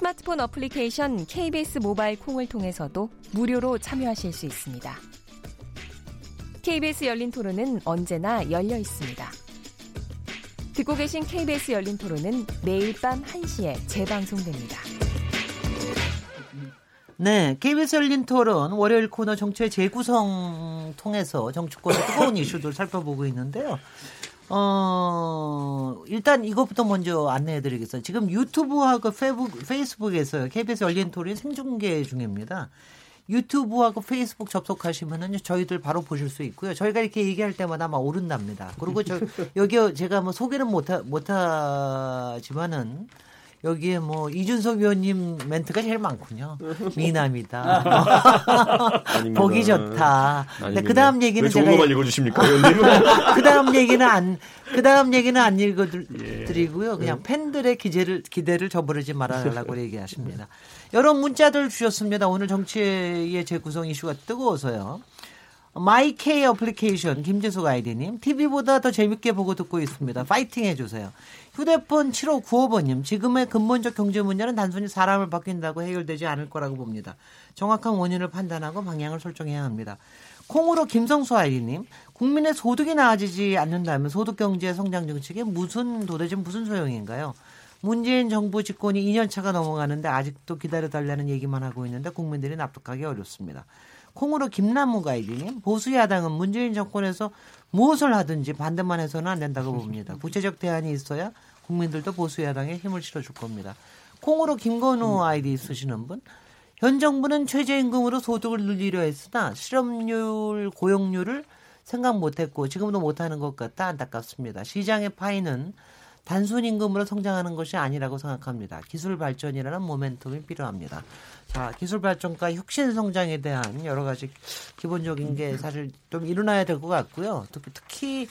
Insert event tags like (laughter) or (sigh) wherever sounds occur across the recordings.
스마트폰 어플리케이션 KBS 모바일 콩을 통해서도 무료로 참여하실 수 있습니다. KBS 열린 토론은 언제나 열려 있습니다. 듣고 계신 KBS 열린 토론은 매일 밤 1시에 재방송됩니다. 네, KBS 열린 토론 월요일 코너 정치의 재구성 통해서 정치권의 뜨거운 (laughs) 이슈들 살펴보고 있는데요. 어, 일단 이것부터 먼저 안내해 드리겠습니다. 지금 유튜브하고 페이스북, 에서 KBS 열린 토론 생중계 중입니다. 유튜브하고 페이스북 접속하시면은 저희들 바로 보실 수 있고요. 저희가 이렇게 얘기할 때마다 막 오른답니다. 그리고 저 (laughs) 여기 제가 뭐 소개는 못하 못하지만은 여기에 뭐 이준석 의원님 멘트가 제일 많군요. (laughs) 미남이다. 보기 좋다. 근데 그 다음 얘기는 제가 좋은 읽어주십니까? (laughs) 그 다음 얘기는 안, 그 다음 얘기는 안 읽어드리고요. 그냥 예. 팬들의 기대를 기대를 저버리지 말아달라고 얘기하십니다. 여러 문자들 주셨습니다. 오늘 정치의 재구성 이슈가 뜨거워서요. 마이케이 어플리케이션 김재숙 아이디님 TV보다 더 재밌게 보고 듣고 있습니다. 파이팅 해주세요. 휴대폰 7595번님 지금의 근본적 경제 문제는 단순히 사람을 바뀐다고 해결되지 않을 거라고 봅니다. 정확한 원인을 판단하고 방향을 설정해야 합니다. 콩으로 김성수 아이디님 국민의 소득이 나아지지 않는다면 소득 경제 성장 정책이 무슨 도대체 무슨 소용인가요? 문재인 정부 집권이 2년 차가 넘어가는데 아직도 기다려달라는 얘기만 하고 있는데 국민들이 납득하기 어렵습니다. 콩으로 김나무 가이드님 보수 야당은 문재인 정권에서 무엇을 하든지 반대만 해서는 안 된다고 봅니다. 구체적 대안이 있어야 국민들도 보수 야당에 힘을 실어줄 겁니다. 콩으로 김건우 아이디 쓰시는 분. 현 정부는 최저임금으로 소득을 늘리려 했으나 실업률, 고용률을 생각 못했고 지금도 못하는 것 같다 안타깝습니다. 시장의 파이는 단순 임금으로 성장하는 것이 아니라고 생각합니다. 기술 발전이라는 모멘텀이 필요합니다. 자, 기술 발전과 혁신 성장에 대한 여러 가지 기본적인 게 사실 좀 일어나야 될 것 같고요. 특히, 특히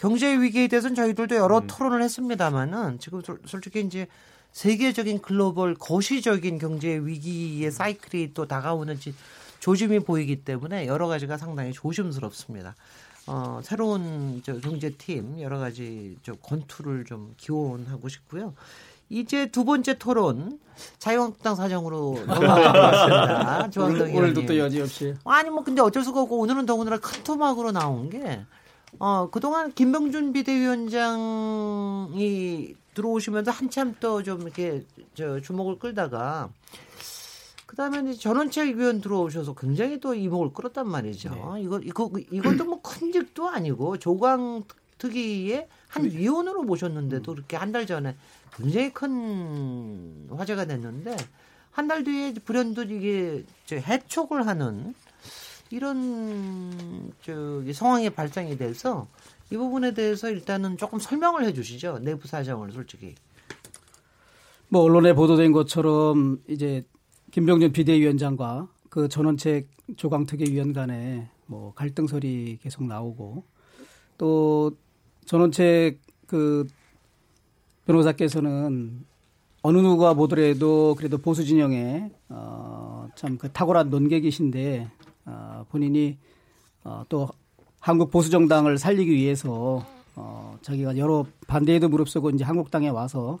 경제 위기에 대해서는 저희들도 여러 음. 토론을 했습니다만은 지금 솔직히 이제 세계적인 글로벌 거시적인 경제 위기의 사이클이 또 다가오는 조짐이 보이기 때문에 여러 가지가 상당히 조심스럽습니다. 어, 새로운 저 경제팀 여러 가지 저 건투를 좀 기원하고 싶고요. 이제 두 번째 토론 자유한국당 사정으로 넘어가겠습니다. (laughs) 오늘, 오늘도 또 여지없이. 아니 뭐 근데 어쩔 수가 없고 오늘은 더군다나 큰 토막으로 나온 게 어, 그동안 김병준 비대위원장이 들어오시면서 한참 또 좀 이렇게 저 주목을 끌다가 그다음에 전원책 위원 들어오셔서 굉장히 또 이목을 끌었단 말이죠. 네. 이거 이거 이것도 뭐큰 직도 아니고 조광 특위의 한 네. 위원으로 모셨는데도 이렇게 한 달 전에 굉장히 큰 화제가 됐는데 한 달 뒤에 불현듯 이게 저 해촉을 하는 이런 저기 상황이 발생이 돼서 이 부분에 대해서 일단은 조금 설명을 해주시죠 내부 사정을 솔직히. 뭐 언론에 보도된 것처럼 이제 김병준 비대위원장과 그 전원책 조광특위 위원 간에 뭐 갈등설이 계속 나오고 또 전원책 그 변호사께서는 어느 누가 보더라도 그래도 보수 진영에 어참 그 탁월한 논객이신데 어 본인이 어또 한국 보수 정당을 살리기 위해서 어 자기가 여러 반대에도 무릅쓰고 이제 한국당에 와서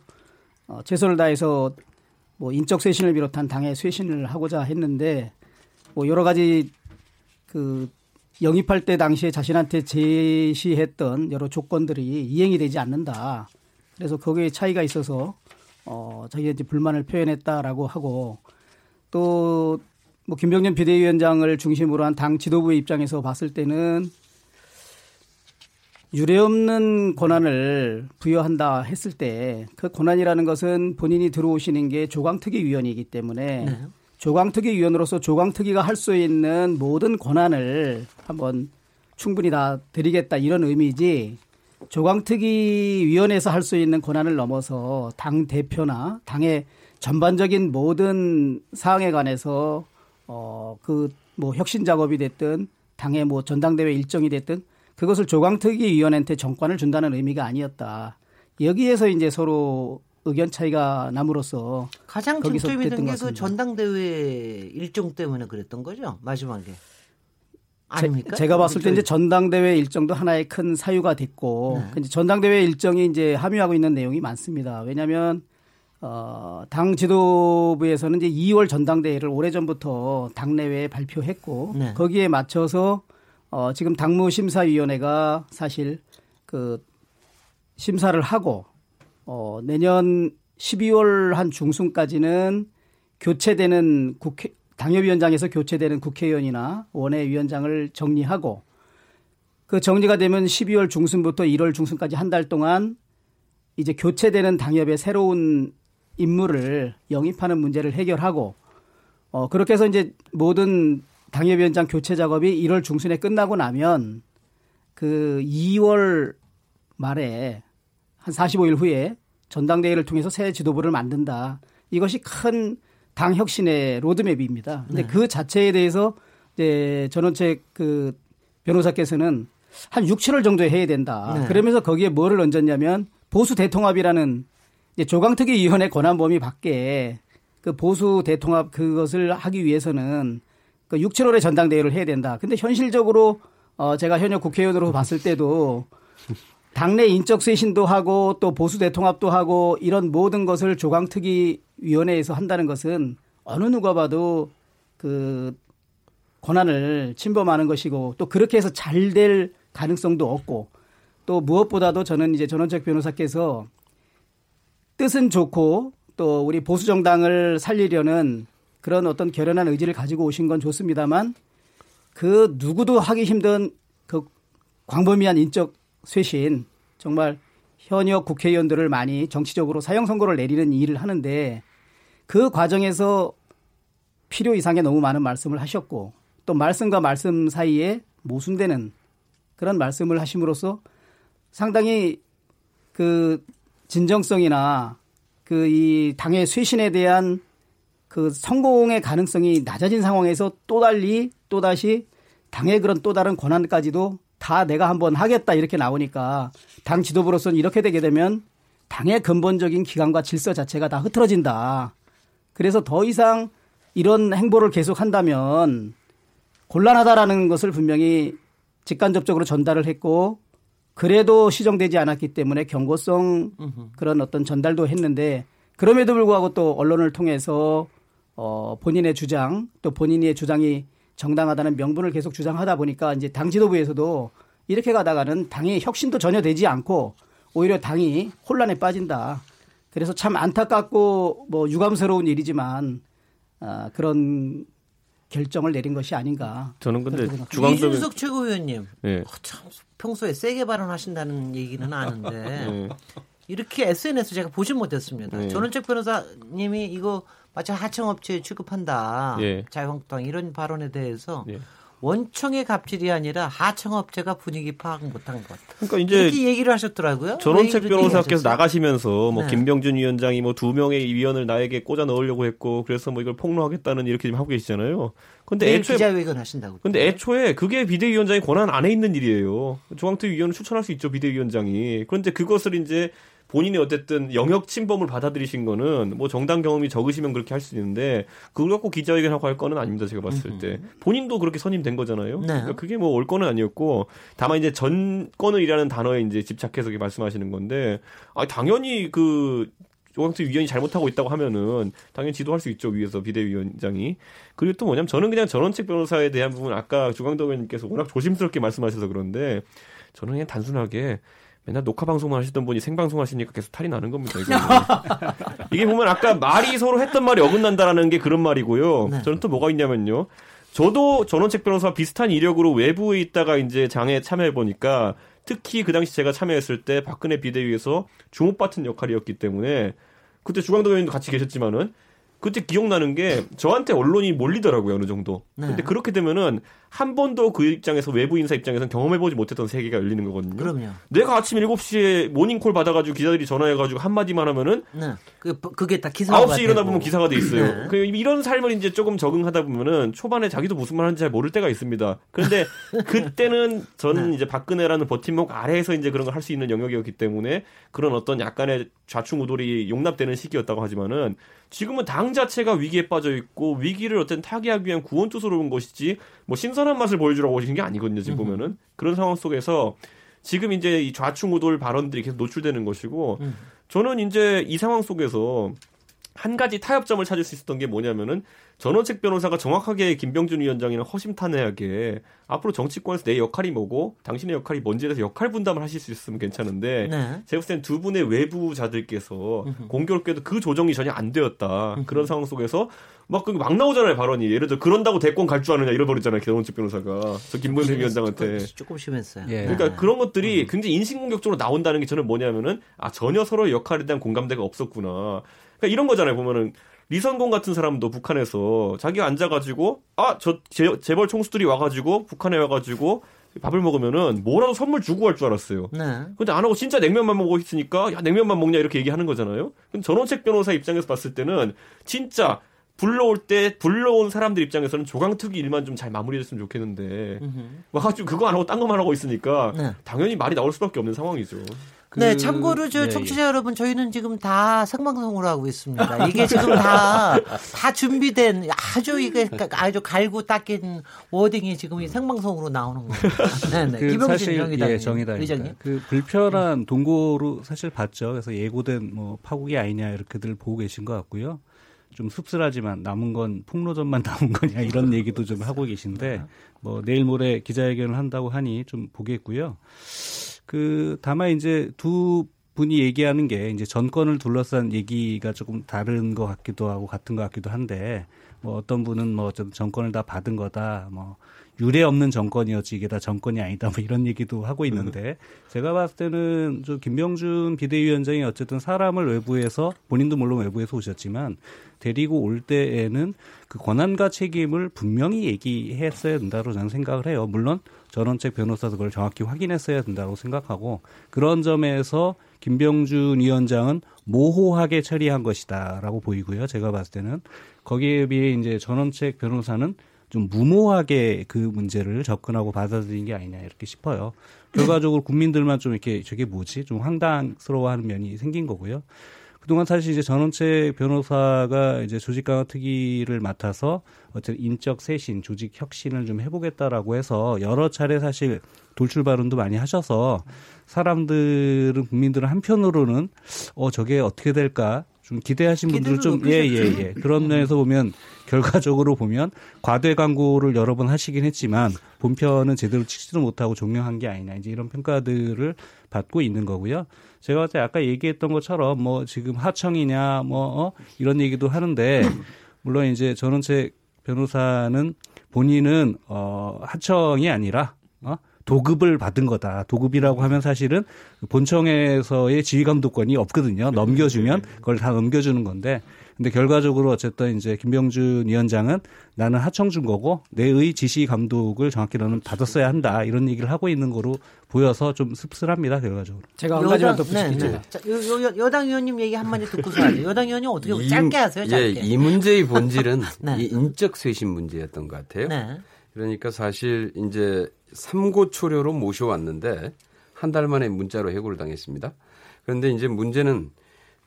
어 최선을 다해서 뭐 인적 쇄신을 비롯한 당의 쇄신을 하고자 했는데 뭐 여러 가지 그 영입할 때 당시에 자신한테 제시했던 여러 조건들이 이행이 되지 않는다. 그래서 거기에 차이가 있어서 어 자기가 이제 불만을 표현했다라고 하고 또뭐 김병년 비대위원장을 중심으로 한 당 지도부의 입장에서 봤을 때는 유례 없는 권한을 부여한다 했을 때 그 권한이라는 것은 본인이 들어오시는 게 조광특위 위원이기 때문에 네. 조광특위 위원으로서 조광특위가 할 수 있는 모든 권한을 한번 충분히 다 드리겠다 이런 의미지 조광특위 위원회에서 할 수 있는 권한을 넘어서 당 대표나 당의 전반적인 모든 사항에 관해서 어그 뭐 혁신 작업이 됐든 당의 뭐 전당대회 일정이 됐든 그것을 조광특위 위원회한테 정권을 준다는 의미가 아니었다. 여기에서 이제 서로 의견 차이가 남으로써 가장 쟁점이 된 게 그 전당대회 일정 때문에 그랬던 거죠 마지막에 아닙니까? 제, 가 봤을 때 이제 전당대회 일정도 하나의 큰 사유가 됐고 네. 전당대회 일정이 이제 함유하고 있는 내용이 많습니다. 왜냐하면 어, 당 지도부에서는 이제 2월 전당대회를 오래 전부터 당내외에 발표했고 네. 거기에 맞춰서 어, 지금 당무심사위원회가 사실 그 심사를 하고 어, 내년 12월 한 중순까지는 교체되는 국회 당협위원장에서 교체되는 국회의원이나 원외위원장을 정리하고 그 정리가 되면 12월 중순부터 1월 중순까지 한 달 동안 이제 교체되는 당협의 새로운 임무를 영입하는 문제를 해결하고 어 그렇게 해서 이제 모든 당협위원장 교체 작업이 1월 중순에 끝나고 나면 그 2월 말에 한 45일 후에 전당대회를 통해서 새 지도부를 만든다. 이것이 큰 당 혁신의 로드맵입니다. 근데 네. 그 자체에 대해서 이제 전원책 그 변호사께서는 한 6, 7월 정도에 해야 된다. 네. 그러면서 거기에 뭐를 얹었냐면 보수 대통합이라는 이제 조강특위 위원회 권한 범위 밖에 그 보수 대통합 그것을 하기 위해서는 그 6, 7월에 전당대회를 해야 된다. 근데 현실적으로 어 제가 현역 국회의원으로 봤을 때도 당내 인적 쇄신도 하고 또 보수 대통합도 하고 이런 모든 것을 조강특위 위원회에서 한다는 것은 어느 누가 봐도 그 권한을 침범하는 것이고 또 그렇게 해서 잘 될 가능성도 없고 또 무엇보다도 저는 이제 전원책 변호사께서 뜻은 좋고 또 우리 보수 정당을 살리려는 그런 어떤 결연한 의지를 가지고 오신 건 좋습니다만 그 누구도 하기 힘든 그 광범위한 인적 쇄신 정말 현역 국회의원들을 많이 정치적으로 사형 선고를 내리는 일을 하는데 그 과정에서 필요 이상의 너무 많은 말씀을 하셨고 또 말씀과 말씀 사이에 모순되는 그런 말씀을 하심으로써 상당히 그 진정성이나 그 이 당의 쇄신에 대한 그 성공의 가능성이 낮아진 상황에서 또 달리 또 다시 당의 그런 또 다른 권한까지도 다 내가 한번 하겠다 이렇게 나오니까 당 지도부로서는 이렇게 되게 되면 당의 근본적인 기관과 질서 자체가 다 흐트러진다. 그래서 더 이상 이런 행보를 계속 한다면 곤란하다라는 것을 분명히 직간접적으로 전달을 했고 그래도 시정되지 않았기 때문에 경고성 그런 어떤 전달도 했는데 그럼에도 불구하고 또 언론을 통해서 어 본인의 주장 또 본인의 주장이 정당하다는 명분을 계속 주장하다 보니까 이제 당 지도부에서도 이렇게 가다가는 당의 혁신도 전혀 되지 않고 오히려 당이 혼란에 빠진다. 그래서 참 안타깝고 뭐 유감스러운 일이지만 아, 그런 결정을 내린 것이 아닌가. 저는 근데 주광덕 이준석 최고위원님 네. 어, 참 평소에 세게 발언하신다는 얘기는 아는데 네. (laughs) 이렇게 SNS 제가 보진 못했습니다. 네. 전원책 변호사님이 이거 마치 하청업체 취급한다. 예. 자유한국당 이런 발언에 대해서 예. 원청의 갑질이 아니라 하청업체가 분위기 파악 못한 것. 그러니까 이제 이렇게 얘기를 하셨더라고요. 전원책 변호사께서 나가시면서 뭐 네. 김병준 위원장이 뭐 두 명의 위원을 나에게 꽂아 넣으려고 했고 그래서 뭐 이걸 폭로하겠다는 이렇게 지금 하고 계시잖아요. 근데 애초에 기자회견 하신다고. 근데 애초에 그게 비대위원장의 권한 안에 있는 일이에요. 조항태 위원을 추천할 수 있죠 비대위원장이. 그런데 그것을 이제 본인이 어쨌든 영역 침범을 받아들이신 거는 뭐 정당 경험이 적으시면 그렇게 할 수 있는데 그걸 갖고 기자회견하고 할 거는 아닙니다. 제가 봤을 때 본인도 그렇게 선임된 거잖아요. 네. 그러니까 그게 뭐 올 거는 아니었고 다만 이제 전권을이라는 단어에 이제 집착해서 말씀하시는 건데 아 당연히 그 조광수 위원이 잘못하고 있다고 하면은 당연히 지도할 수 있죠 위에서 비대위원장이 그리고 또 뭐냐면 저는 그냥 전원책 변호사에 대한 부분 아까 주광덕 의원님께서 워낙 조심스럽게 말씀하셔서 그런데 저는 그냥 단순하게 맨날 녹화 방송만 하시던 분이 생방송 하시니까 계속 탈이 나는 겁니다. (laughs) 이게 보면 아까 말이 서로 했던 말이 어긋난다라는 게 그런 말이고요. 네. 저는 또 뭐가 있냐면요. 저도 전원책 변호사와 비슷한 이력으로 외부에 있다가 이제 장에 참여해 보니까 특히 그 당시 제가 참여했을 때 박근혜 비대위에서 주목받은 역할이었기 때문에 그때 주광덕 의원도 같이 계셨지만은 그때 기억나는 게 저한테 언론이 몰리더라고요 어느 정도. 네. 근데 그렇게 되면은 한 번도 그 입장에서 외부 인사 입장에서는 경험해보지 못했던 세계가 열리는 거거든요. 그럼요. 내가 아침 7시에 모닝콜 받아가지고 기자들이 전화해가지고 한마디만 하면은 네. 그, 그게 다 기사가 9시 일어나 되고. 보면 기사가 돼 있어요. 네. 그 이런 삶을 이제 조금 적응하다 보면은 초반에 자기도 무슨 말 하는지 잘 모를 때가 있습니다. 그런데 (laughs) 그때는 저는 네. 이제 박근혜라는 버팀목 아래에서 이제 그런 걸 할 수 있는 영역이었기 때문에 그런 어떤 약간의 좌충우돌이 용납되는 시기였다고 하지만은 지금은 당 자체가 위기에 빠져 있고 위기를 어떤 타개하기 위한 구원 투수로 온 것이지 뭐 신선한 맛을 보여주라고 오신 게 아니거든요. 지금 보면은 그런 상황 속에서 지금 이제 이 좌충우돌 발언들이 계속 노출되는 것이고 음. 저는 이제 이 상황 속에서 한 가지 타협점을 찾을 수 있었던 게 뭐냐면은 전원책 변호사가 정확하게 김병준 위원장이랑 허심탄회하게 앞으로 정치권에서 내 역할이 뭐고 당신의 역할이 뭔지에 대해서 역할 분담을 하실 수 있으면 괜찮은데 네. 제가 봤을 땐두 분의 외부자들께서 공교롭게도 그 조정이 전혀 안 되었다. 그런 상황 속에서 막, 그막 나오잖아요, 발언이. 예를 들어, 그런다고 대권 갈 줄 아느냐, 이러버리잖아요, 전원책 변호사가. 저 김병준 위원장한테. 조금 심했어요. 예. 그러니까 네. 그런 것들이 굉장히 인신공격적으로 나온다는 게 저는 뭐냐면은 아 전혀 서로의 역할에 대한 공감대가 없었구나. 그러니까 이런 거잖아요. 보면은 리선공 같은 사람도 북한에서 자기가 앉아가지고 아 저 재벌 총수들이 와가지고 북한에 와가지고 밥을 먹으면은 뭐라도 선물 주고 갈 줄 알았어요. 네. 근데 안 하고 진짜 냉면만 먹고 있으니까 야 냉면만 먹냐 이렇게 얘기하는 거잖아요. 근데 전원책 변호사 입장에서 봤을 때는 진짜 불러올 때 불러온 사람들 입장에서는 조강특위 일만 좀 잘 마무리됐으면 좋겠는데. 와가지고 그거 안 하고 딴 것만 하고 있으니까 네. 당연히 말이 나올 수밖에 없는 상황이죠. 네, 그- 참고로 저 예, 청취자 여러분 저희는 지금 다 생방송으로 하고 있습니다. (laughs) 이게 지금 다 다 준비된 아주 이게 아주 갈고 닦인 워딩이 지금 이 생방송으로 나오는 (laughs) 겁니다. 네, 네. 그 김영진 정의당 예, 정의당입니다. 의장님. 그 불편한 동고로 사실 봤죠. 그래서 예고된 뭐 파국이 아니냐 이렇게들 보고 계신 것 같고요. 좀 씁쓸하지만 남은 건 폭로전만 (laughs) 남은 거냐 이런 얘기도 좀 하고 계신데 뭐 내일 모레 기자회견을 한다고 하니 좀 보겠고요. 그 다만 이제 두 분이 얘기하는 게 이제 정권을 둘러싼 얘기가 조금 다른 것 같기도 하고 같은 것 같기도 한데 뭐 어떤 분은 뭐 어쨌든 정권을 다 받은 거다. 뭐 유례 없는 정권이었지 이게 다 정권이 아니다 뭐 이런 얘기도 하고 있는데 제가 봤을 때는 저 김병준 비대위원장이 어쨌든 사람을 외부에서 본인도 물론 외부에서 오셨지만 데리고 올 때에는 그 권한과 책임을 분명히 얘기했어야 된다고 저는 생각을 해요. 물론 전원책 변호사도 그걸 정확히 확인했어야 된다고 생각하고 그런 점에서 김병준 위원장은 모호하게 처리한 것이다라고 보이고요. 제가 봤을 때는 거기에 비해 이제 전원책 변호사는 좀 무모하게 그 문제를 접근하고 받아들인 게 아니냐 이렇게 싶어요. 결과적으로 국민들만 좀 이렇게 저게 뭐지 좀 황당스러워하는 면이 생긴 거고요. 그동안 사실 이제 전원책 변호사가 이제 조직 강화 특위를 맡아서 어쨌든 인적 쇄신, 조직 혁신을 좀 해보겠다라고 해서 여러 차례 사실 돌출 발언도 많이 하셔서 사람들은 국민들은 한편으로는 어 저게 어떻게 될까 좀 기대하신 분들 좀 예예 높이셨죠. 예, 그런 면에서 보면 결과적으로 보면 과대 광고를 여러 번 하시긴 했지만 본편은 제대로 치지도 못하고 종영한 게 아니냐 이제 이런 평가들을 받고 있는 거고요. 제가 때 아까 얘기했던 것처럼 뭐 지금 하청이냐 뭐 어? 이런 얘기도 하는데 (clears throat) 물론 이제 전원책 변호사는 본인은 어 하청이 아니라 어 도급을 받은 거다. 도급이라고 하면 사실은 본청에서의 지휘 감독권이 없거든요. 넘겨주면 그걸 다 넘겨주는 건데 근데 결과적으로 어쨌든 이제 김병준 위원장은 나는 하청 준 거고 내의 지시 감독을 정확히 너는 받았어야 한다 이런 얘기를 하고 있는 거로 보여서 좀 씁쓸합니다 결과적으로. 제가 한 가지만 네, 덧붙일게요. 네. 여, 여당 의원님 얘기 한마디 듣고서 하죠. (laughs) 여당 의원님 어떻게 이- 짧게 하세요, 짧게. 예, 이 문제의 본질은 (laughs) 네. 이 인적 쇄신 문제였던 것 같아요. 네. 그러니까 사실 이제 삼고초려로 모셔왔는데 한 달 만에 문자로 해고를 당했습니다. 그런데 이제 문제는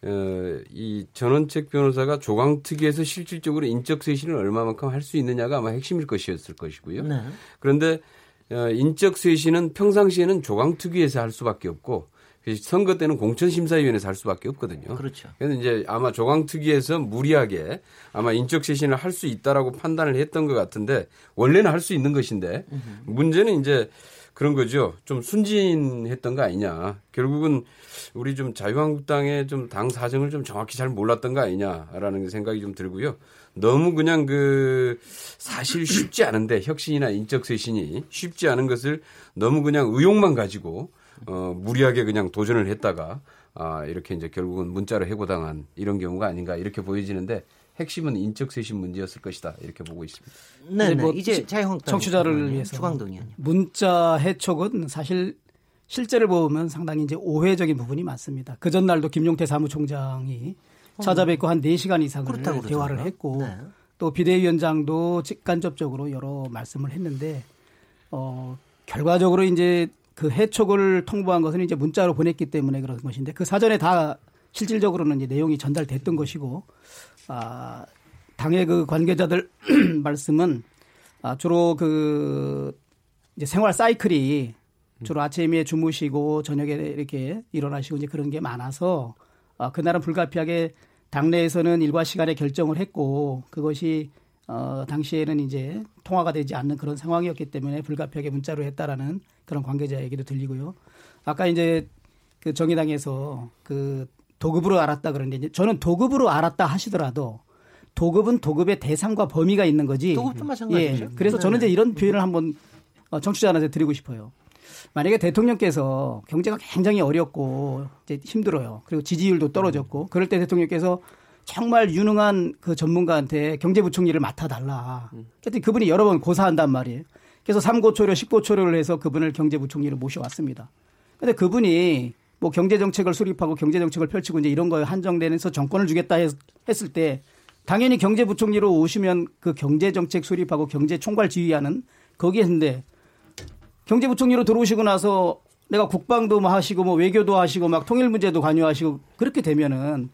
어, 이 전원책 변호사가 조강특위에서 실질적으로 인적 쇄신을 얼마만큼 할 수 있느냐가 아마 핵심일 것이었을 것이고요. 네. 그런데 어, 인적 쇄신은 평상시에는 조강특위에서 할 수밖에 없고 그 선거 때는 공천심사위원회에서 할 수밖에 없거든요. 그렇죠. 그래서 이제 아마 조강특위에서 무리하게 아마 인적 쇄신을 할 수 있다라고 판단을 했던 것 같은데 원래는 할 수 있는 것인데 문제는 이제 그런 거죠. 좀 순진했던 거 아니냐. 결국은 우리 좀 자유한국당의 좀 당 사정을 좀 정확히 잘 몰랐던 거 아니냐라는 생각이 좀 들고요. 너무 그냥 그 사실 쉽지 않은데 혁신이나 인적 쇄신이 쉽지 않은 것을 너무 그냥 의욕만 가지고 어 무리하게 그냥 도전을 했다가 아 이렇게 이제 결국은 문자로 해고당한 이런 경우가 아닌가 이렇게 보여지는데 핵심은 인적 쇄신 문제였을 것이다 이렇게 보고 있습니다. 네, 네. 뭐 이제 시- 자유한국당 청취자를 위해서. 추광동 의원. 문자 해촉은 사실 실제를 보면 상당히 이제 오해적인 부분이 많습니다. 그 전날도 김용태 사무총장이 찾아뵙고 한 4시간 이상을 그렇다고 대화를. 했고 네. 또 비대위원장도 직간접적으로 여러 말씀을 했는데 어 결과적으로 이제 그 해촉을 통보한 것은 이제 문자로 보냈기 때문에 그런 것인데 그 사전에 다 실질적으로는 이제 내용이 전달됐던 것이고 아 당의 그 관계자들 (clears throat) 말씀은 아 주로 그 이제 생활 사이클이 주로 아침에 주무시고 저녁에 이렇게 일어나시고 이제 그런 게 많아서 아, 그날은 불가피하게 당내에서는 일과 시간에 결정을 했고 그것이 어, 당시에는 이제 통화가 되지 않는 그런 상황이었기 때문에 불가피하게 문자로 했다라는 그런 관계자 얘기도 들리고요. 아까 이제 그 정의당에서 그 도급으로 알았다 이제 저는 도급으로 알았다 하시더라도 도급은 도급의 대상과 범위가 있는 거지. 도급도 마찬가지죠. 예. 그래서 저는 이제 이런 표현을 한번 어, 청취자한테 드리고 싶어요. 만약에 대통령께서 경제가 굉장히 어렵고 이제 힘들어요. 그리고 지지율도 떨어졌고 그럴 때 대통령께서 정말 유능한 그 전문가한테 경제부총 리를 맡아달라. 그랬더니 그분이 여러 번 고사한단 말이에요. 그래서 3고초려, 10고초려를 해서 그분을 경제부총리를 모셔왔습니다. 근데 그분이 뭐 경제정책을 수립하고 경제정책을 펼치고 이제 이런 거에 한정되면서 정권을 주겠다 했- 했을 때 당연히 경제부총리로 오시면 그 경제정책 수립하고 경제총괄 지휘하는 거기에 있는데 경제부총리로 들어오시고 나서 내가 국방도 뭐 하시고 뭐 외교도 하시고 막 통일 문제도 관여하시고 그렇게 되면은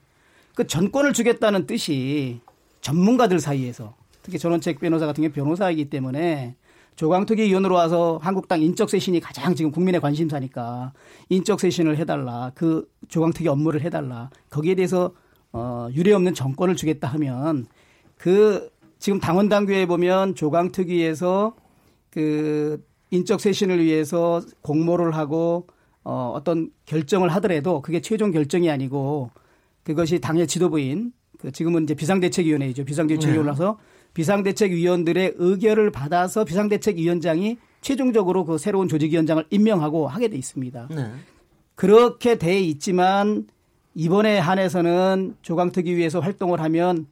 그 전권을 주겠다는 뜻이 전문가들 사이에서 특히 전원책 변호사 같은 게 변호사이기 때문에 조광특위 의원으로 와서 한국당 인적 쇄신이 가장 지금 국민의 관심사니까 인적 쇄신을 해달라 그 조광특위 업무를 해달라 거기에 대해서 어 유례 없는 정권을 주겠다 하면 그 지금 당원 당규에 보면 조광특위에서 그 인적 쇄신을 위해서 공모를 하고 어 어떤 결정을 하더라도 그게 최종 결정이 아니고 그것이 당의 지도부인 그 지금은 이제 비상대책위원회이죠. 비상대책위원회라서 비상대책위원들의 의결을 받아서 비상대책위원장이 최종적으로 그 새로운 조직위원장을 임명하고 하게 돼 있습니다. 네. 그렇게 돼 있지만 이번에 한해서는 조강특위위에서 활동을 하면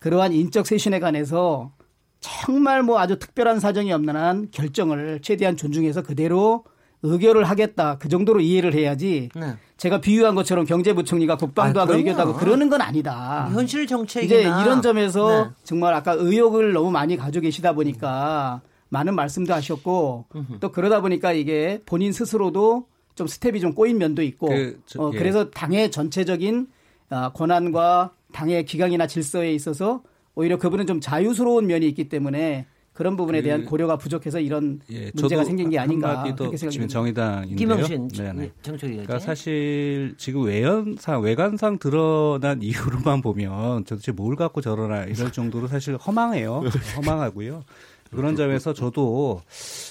그러한 인적 쇄신에 관해서 정말 뭐 아주 특별한 사정이 없는 한 결정을 최대한 존중해서 그대로 의결을 하겠다 그 정도로 이해를 해야지 네. 제가 비유한 것처럼 경제부총리가 국방도 아, 하고 그럼요. 의결도 하고 그러는 건 아니다. 현실 정책이나 이제 이런 점에서 네. 정말 아까 의욕을 너무 많이 가지고 계시다 보니까 많은 말씀도 하셨고 또 그러다 보니까 이게 본인 스스로도 좀 스텝이 좀 꼬인 면도 있고 그, 저, 어, 예. 그래서 당의 전체적인 아, 권한과 당의 기강이나 질서에 있어서 오히려 그분은 좀 자유스러운 면이 있기 때문에 그런 부분에 대한 고려가 부족해서 이런 예, 문제가 저도 생긴 게 아닌가 그렇게 지금 생각합니다. 정의당인데요. 김영신 네네. 정책위원장. 그러니까 사실 지금 외연상 외관상 드러난 (laughs) 이유로만 보면 도대체 뭘 갖고 저러나 이럴 정도로 사실 허망해요. (laughs) 허망하고요. 그런 점에서 저도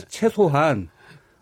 최소한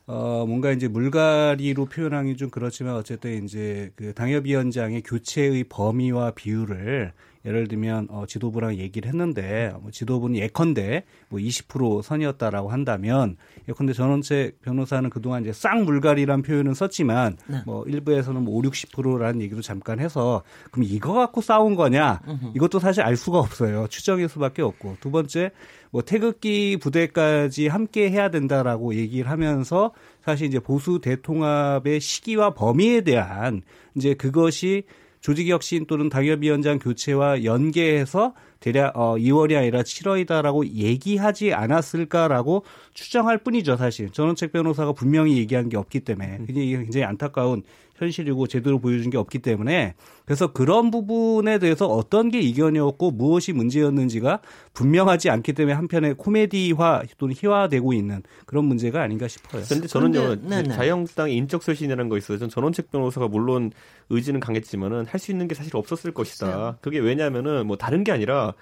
어 뭔가 이제 물갈이로 표현하기 좀 그렇지만 어쨌든 이제 그 당협위원장의 교체의 범위와 비율을 예를 들면 어 지도부랑 얘기를 했는데 뭐 지도부는 예컨대 뭐 20% 선이었다라고 한다면 예컨대 전원책 변호사는 그동안 이제 쌍 물갈이란 표현은 썼지만 뭐 일부에서는 뭐 5, 60%라는 얘기도 잠깐 해서 그럼 이거 갖고 싸운 거냐? 이것도 사실 알 수가 없어요. 추정일 수밖에 없고. 두 번째 뭐 태극기 부대까지 함께 해야 된다라고 얘기를 하면서 사실 이제 보수 대통합의 시기와 범위에 대한 이제 그것이 조직혁신 또는 당협위원장 교체와 연계해서 대략 어 2월이 아니라 7월이다라고 얘기하지 않았을까라고 추정할 뿐이죠, 사실. 전원책 변호사가 분명히 얘기한 게 없기 때문에. 굉장히 이게 굉장히 안타까운 현실이고 제대로 보여준 게 없기 때문에 그래서 그런 부분에 대해서 어떤 게 이견이었고 무엇이 문제였는지가 분명하지 않기 때문에 한편의 코미디화 또는 희화되고 있는 그런 문제가 아닌가 싶어요. 근데 저는요 근데, 네네. 자유한국당의 인적 쇄신이라는 거 있어요. 전 전원책 변호사가 물론 의지는 강했지만은 할 수 있는 게 사실 없었을 것이다. 그게 왜냐하면은 뭐 다른 게 아니라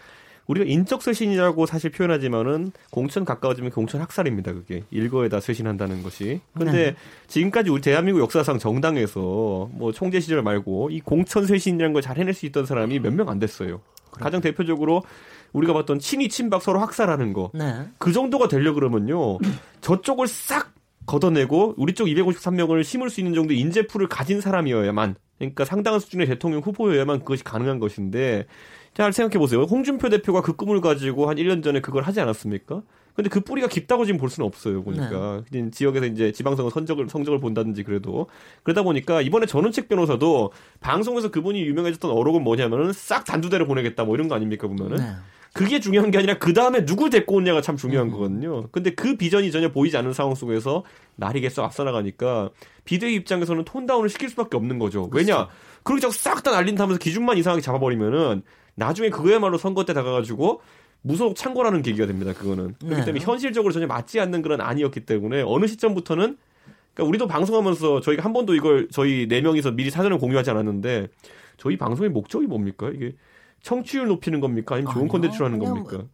우리가 인적 쇄신이라고 사실 표현하지만은 공천 가까워지면 공천 학살입니다. 그게 일거에다 쇄신한다는 것이. 근데 지금까지 우리 대한민국 역사상 정당에서 뭐 총재 시절 말고 이 공천 쇄신이라는 걸 잘 해낼 수 있던 사람이 몇 명 안 됐어요. 가장 대표적으로 우리가 봤던 친이 친박 서로 학살하는 거. 네. 그 정도가 되려 그러면요. (clears throat) 저쪽을 싹 걷어내고 우리 쪽 253명을 심을 수 있는 정도의 인재풀을 가진 사람이어야만 그러니까 상당한 수준의 대통령 후보여야만 그것이 가능한 것인데 잘 생각해 보세요. 홍준표 대표가 그 꿈을 가지고 한 1년 전에 그걸 하지 않았습니까? 근데 그 뿌리가 깊다고 지금 볼 수는 없어요. 보니까 네. 지역에서 이제 지방선거 선적을 성적을 본다든지 그래도 그러다 보니까 이번에 전원책 변호사도 방송에서 그분이 유명해졌던 어록은 뭐냐면은 싹 단두대로 보내겠다 뭐 이런 거 아닙니까 보면은 네. 그게 중요한 게 아니라 그 다음에 누굴 데리고 오냐가 참 중요한 음. 거거든요. 근데 그 비전이 전혀 보이지 않는 상황 속에서 날이 계속 앞서 나가니까 비대위 입장에서는 톤다운을 시킬 수밖에 없는 거죠. 왜냐? 그렇죠. 그렇게 자꾸 싹 다 날린다면서 기준만 이상하게 잡아버리면은 나중에 그거야말로 선거 때 다가가지고 무속 창고라는 계기가 됩니다. 그거는 그렇기 네. 때문에 현실적으로 전혀 맞지 않는 그런 아니었기 때문에 어느 시점부터는 그러니까 우리도 방송하면서 저희가 한 번도 이걸 저희 네 명이서 미리 사전을 공유하지 않았는데 저희 방송의 목적이 뭡니까? 이게 청취율 높이는 겁니까? 아니면 좋은 컨텐츠로 하는 겁니까? 뭐,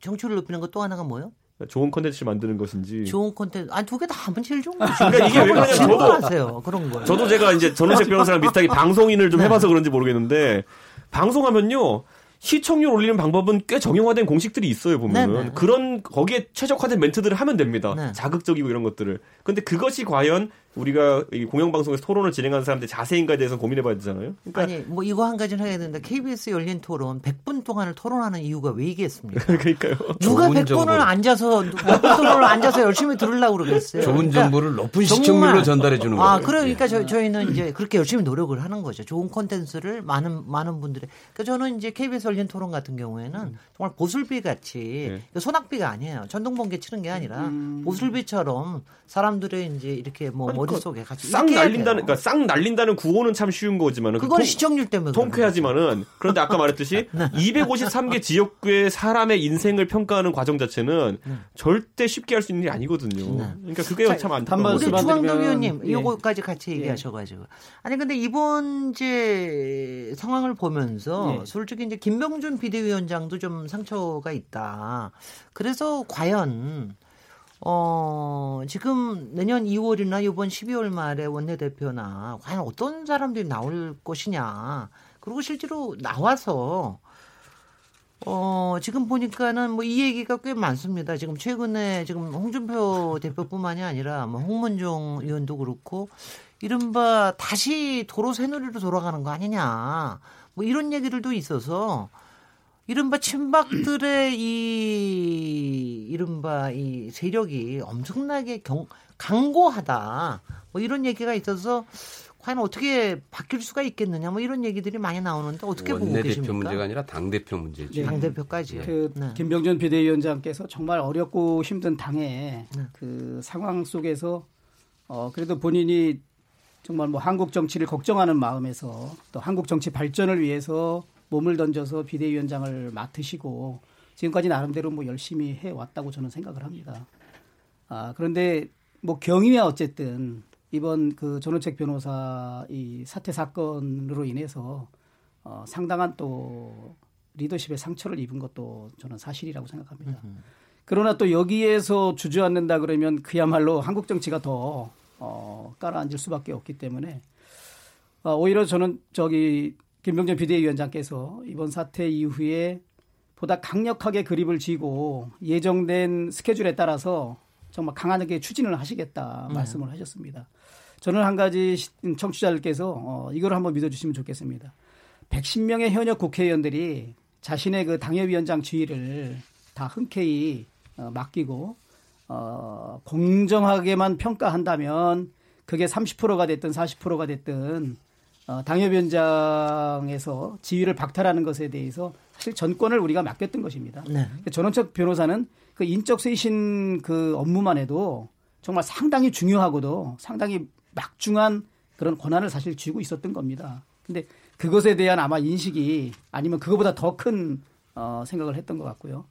청취율 높이는 것 또 하나가 뭐요? 좋은 컨텐츠 만드는 것인지. 좋은 컨텐츠. 아니, 두 개 다 하면 제일 좋은 거죠. 그러니까 이게 왜 그러냐, 저도. 하세요. 그런 거. 저도 제가 이제 전원책 변호사랑 (laughs) 비슷하게 방송인을 좀 네. 해봐서 그런지 모르겠는데, 방송하면요, 시청률 올리는 방법은 꽤 정형화된 공식들이 있어요 보면은 네네. 그런 거기에 최적화된 멘트들을 하면 됩니다 네. 자극적이고 이런 것들을 근데 그것이 과연 우리가 공영방송에서 토론을 진행하는 사람들 자세인가에 대해서 고민해봐야 되잖아요. 그러니까 아니 뭐 이거 한 가지는 해야 되는데 KBS 열린 토론 100분 동안을 토론하는 이유가 왜 이겠습니까? (laughs) 그러니까요. 누가 100분을 정보를. 앉아서 100분 토론을 앉아서 열심히 들으려고 그러겠어요. 좋은 그러니까 정보를 높은 시청률로 전달해 주는 거예요. 아 그러니까 저, 저희는 이제 그렇게 열심히 노력을 하는 거죠. 좋은 콘텐츠를 많은 많은 분들이. 그러니까 저는 이제 KBS 열린 토론 같은 경우에는 음. 정말 보슬비 같이 네. 소낙비가 아니에요. 전동번개 치는 게 아니라 음. 보슬비처럼 사람들의 이제 이렇게 뭐 머릿속에 같이 싹 날린다는 그러니까 싹 날린다는 구호는 참 쉬운 거지만 그건 시청률 때문에 통쾌하지만은 그런데 아까 말했듯이 (laughs) 253개 지역구의 사람의 인생을 평가하는 과정 자체는 네. 절대 쉽게 할 수 있는 게 아니거든요. 네. 그러니까 그게 자, 참 안타까워요. 우리 주광덕 의원님 예. 요거까지 같이 예. 얘기하셔가지고 아니 근데 이번 이제 상황을 보면서 예. 솔직히 이제 김병준 비대위원장도 좀 상처가 있다. 그래서 과연 어, 지금 내년 2월이나 이번 12월 말에 원내대표나 과연 어떤 사람들이 나올 것이냐. 그리고 실제로 나와서 어, 지금 보니까는 뭐 이 얘기가 꽤 많습니다. 지금 최근에 지금 홍준표 대표뿐만이 아니라 뭐 홍문종 의원도 그렇고 이른바 다시 도로 새누리로 돌아가는 거 아니냐. 뭐 이런 얘기들도 있어서 이른바 친박들의 이 이른바 이 세력이 엄청나게 경, 강고하다. 뭐 이런 얘기가 있어서 과연 어떻게 바뀔 수가 있겠느냐 뭐 이런 얘기들이 많이 나오는데 어떻게 보고 계십니까? 원내대표 문제가 아니라 당대표 문제죠. 네. 당대표까지요. 그 네. 김병준 비대위원장께서 정말 어렵고 힘든 당의 네. 그 상황 속에서 어 그래도 본인이 정말 뭐 한국 정치를 걱정하는 마음에서 또 한국 정치 발전을 위해서 몸을 던져서 비대위원장을 맡으시고 지금까지 나름대로 뭐 열심히 해 왔다고 저는 생각을 합니다. 아, 그런데 뭐 경위야 어쨌든 이번 그 전원책 변호사 이 사태 사건으로 인해서 어, 상당한 또 리더십의 상처를 입은 것도 저는 사실이라고 생각합니다. 그러나 또 여기에서 주저앉는다 그러면 그야말로 한국 정치가 더 어, 깔아앉을 수밖에 없기 때문에 어, 오히려 저는 저기 김병전 비대위원장께서 이번 사태 이후에 보다 강력하게 그립을 쥐고 예정된 스케줄에 따라서 정말 강하게 추진을 하시겠다 네. 말씀을 하셨습니다. 저는 한 가지 청취자들께서 어, 이걸 한번 믿어주시면 좋겠습니다. 110명의 현역 국회의원들이 자신의 그 당협위원장 지위를 다 흔쾌히 어, 맡기고 어, 공정하게만 평가한다면 그게 30%가 됐든 40%가 됐든 어, 당협위원장에서 지위를 박탈하는 것에 대해서 사실 전권을 우리가 맡겼던 것입니다. 네. 그러니까 전원책 변호사는 그 인적 쇄신 그 업무만 해도 정말 상당히 중요하고도 상당히 막중한 그런 권한을 사실 쥐고 있었던 겁니다. 근데 그것에 대한 아마 인식이 아니면 그거보다 더큰 어, 생각을 했던 것 같고요.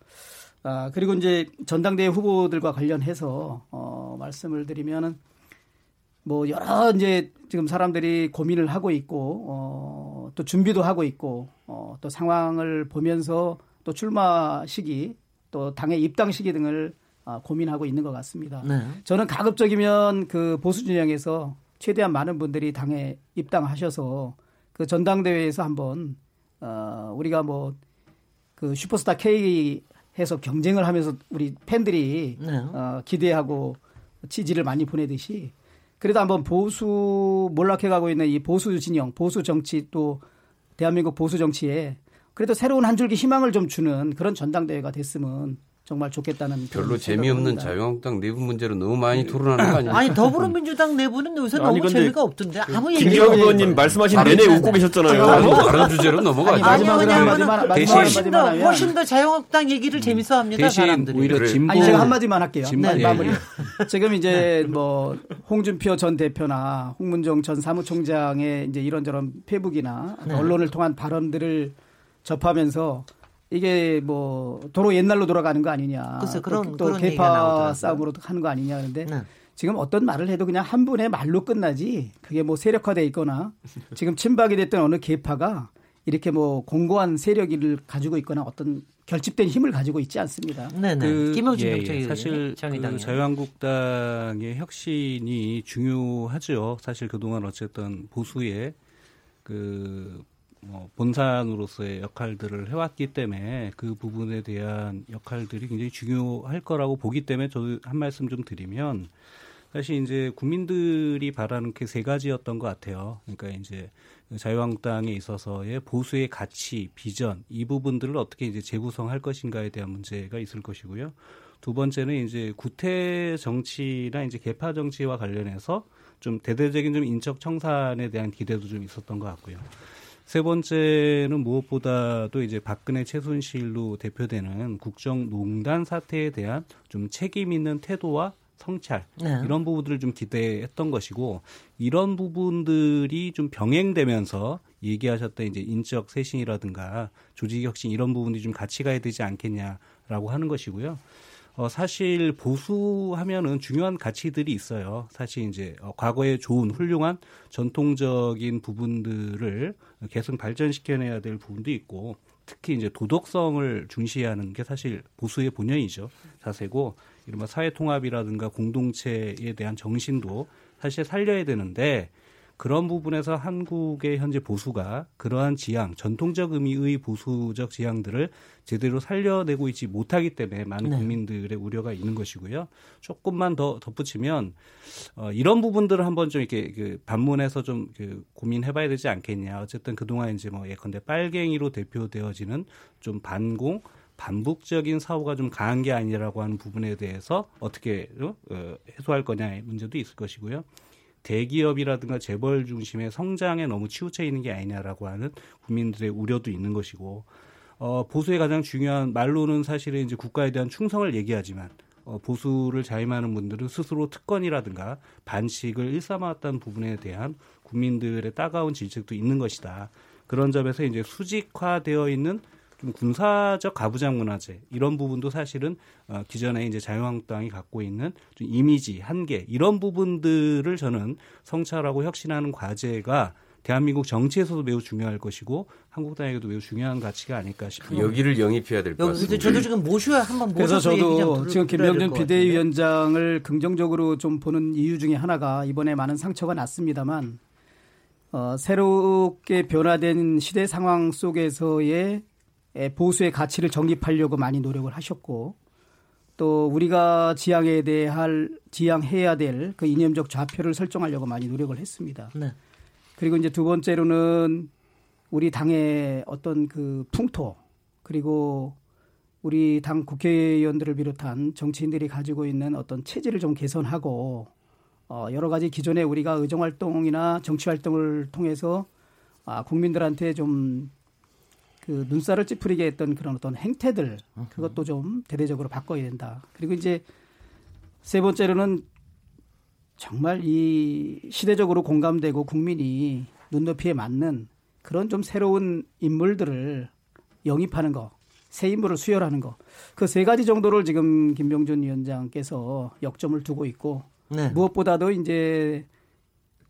아, 그리고 이제 전당대회 후보들과 관련해서 어, 말씀을 드리면은 뭐 여러 이제 지금 사람들이 고민을 하고 있고 어, 또 준비도 하고 있고 어, 또 상황을 보면서 또 출마 시기 또 당의 입당 시기 등을 어, 고민하고 있는 것 같습니다. 네. 저는 가급적이면 그 보수 진영에서 최대한 많은 분들이 당에 입당하셔서 그 전당대회에서 한번 어, 우리가 뭐 그 슈퍼스타 K 해서 경쟁을 하면서 우리 팬들이 네. 어, 기대하고 지지를 많이 보내듯이 그래도 한번 보수 몰락해 가고 있는 이 보수 진영, 보수 정치 또 대한민국 보수 정치에 그래도 새로운 한 줄기 희망을 좀 주는 그런 전당대회가 됐으면 정말 좋겠다는 별로 재미없는 합니다. 자유한국당 내부 문제로 너무 많이 토론하는 거 아니에요? 아니 더불어민주당 내부는 요새 아니, 너무 재미가 없던데 아무 얘기 김기현 의원님 말씀하신 내내 웃고 계셨잖아요. 다른, 다른 주제로 넘어가죠. 아니, 마지막으로 대신- 훨씬 더 훨씬 더 자유한국당 얘기를 재밌어합니다 대신 사람들이. 오히려. 진보 아니 제가 한마디만 할게요. 진보- 네, 예, 마무리. 예. 지금 이제 뭐 홍준표 전 대표나 홍문종 전 사무총장의 이제 이런저런 페북이나 네. 언론을 통한 발언들을 접하면서 이게 뭐 도로 옛날로 돌아가는 거 아니냐. 글쎄, 그런- 또, 또 그런 개파. 싸움으로 하는 거 아니냐 그런데 네. 지금 어떤 말을 해도 그냥 한 분의 말로 끝나지 그게 뭐 세력화돼 있거나 지금 친박이 됐던 어느 개파가 이렇게 뭐 공고한 세력을 가지고 있거나 어떤 결집된 힘을 가지고 있지 않습니다. 네네. 그, 김영진 예, 예. 사실 그 자유한국당의 혁신이 중요하죠. 사실 그동안 어쨌든 보수의 그 뭐, 본산으로서의 역할들을 해왔기 때문에 그 부분에 대한 역할들이 굉장히 중요할 거라고 보기 때문에 저도 한 말씀 좀 드리면 사실 이제 국민들이 바라는 게 세 가지였던 것 같아요. 그러니까 이제 자유한국당에 있어서의 보수의 가치, 비전 이 부분들을 어떻게 이제 재구성할 것인가에 대한 문제가 있을 것이고요. 두 번째는 이제 구태 정치나 이제 개파 정치와 관련해서 좀 대대적인 좀 인적 청산에 대한 기대도 좀 있었던 것 같고요. 세 번째는 무엇보다도 이제 박근혜 최순실로 대표되는 국정농단 사태에 대한 좀 책임 있는 태도와 성찰 네. 이런 부분들을 좀 기대했던 것이고 이런 부분들이 좀 병행되면서 얘기하셨던 이제 인적 쇄신이라든가 조직 혁신 이런 부분이 좀 같이 가야 되지 않겠냐라고 하는 것이고요. 어, 사실 보수하면은 중요한 가치들이 있어요. 사실 이제 어, 과거에 좋은 훌륭한 전통적인 부분들을 계속 발전시켜내야 될 부분도 있고 특히 이제 도덕성을 중시하는 게 사실 보수의 본연이죠. 자세고 이른바 사회 통합이라든가 공동체에 대한 정신도 사실 살려야 되는데 그런 부분에서 한국의 현재 보수가 그러한 지향, 전통적 의미의 보수적 지향들을 제대로 살려내고 있지 못하기 때문에 많은 네. 국민들의 우려가 있는 것이고요. 조금만 더 덧붙이면 어, 이런 부분들을 한번 좀 이렇게 그 반문해서 좀 그 고민해봐야 되지 않겠냐. 어쨌든 그동안 이제 뭐 예컨대 빨갱이로 대표되어지는 좀 반공 반복적인 사고가 좀 강한 게 아니라고 하는 부분에 대해서 어떻게 어, 어, 해소할 거냐의 문제도 있을 것이고요. 대기업이라든가 재벌 중심의 성장에 너무 치우쳐 있는 게 아니냐라고 하는 국민들의 우려도 있는 것이고 어, 보수의 가장 중요한 말로는 사실은 이제 국가에 대한 충성을 얘기하지만 어, 보수를 자임하는 분들은 스스로 특권이라든가 반칙을 일삼았다는 부분에 대한 국민들의 따가운 질책도 있는 것이다. 그런 점에서 이제 수직화되어 있는 좀 군사적 가부장 문화재 이런 부분도 사실은 어, 기존에 이제 자유한국당이 갖고 있는 좀 이미지 한계 이런 부분들을 저는 성찰하고 혁신하는 과제가 대한민국 정치에서도 매우 중요할 것이고 한국당에게도 매우 중요한 가치가 아닐까 싶습니다. 여기를 영입해야 될 것 같습니다. 저도 지금 모셔야 한번 그래서 모셔서 좀 저도 들- 지금 김병준. 비대위원장을 긍정적으로 좀 보는 이유 중에 하나가 이번에 많은 상처가 났습니다만 어, 새롭게 변화된 시대 상황 속에서의 에, 보수의 가치를 정립하려고 많이 노력을 하셨고 또 우리가 지향에 대해 할 지향해야 될 그 이념적 좌표를 설정하려고 많이 노력을 했습니다. 네. 그리고 이제 두 번째로는 우리 당의 어떤 그 풍토 그리고 우리 당 국회의원들을 비롯한 정치인들이 가지고 있는 어떤 체질을 좀 개선하고 어 여러 가지 기존에 우리가 의정 활동이나 정치 활동을 통해서 아 국민들한테 좀 그 눈살을 찌푸리게 했던 그런 어떤 행태들 그것도 좀 대대적으로 바꿔야 된다. 그리고 이제 세 번째로는 정말 이 시대적으로 공감되고 국민이 눈높이에 맞는 그런 좀 새로운 인물들을 영입하는 거, 새 인물을 수혈하는 거. 그 세 가지 정도를 지금 김병준 위원장께서 역점을 두고 있고 네. 무엇보다도 이제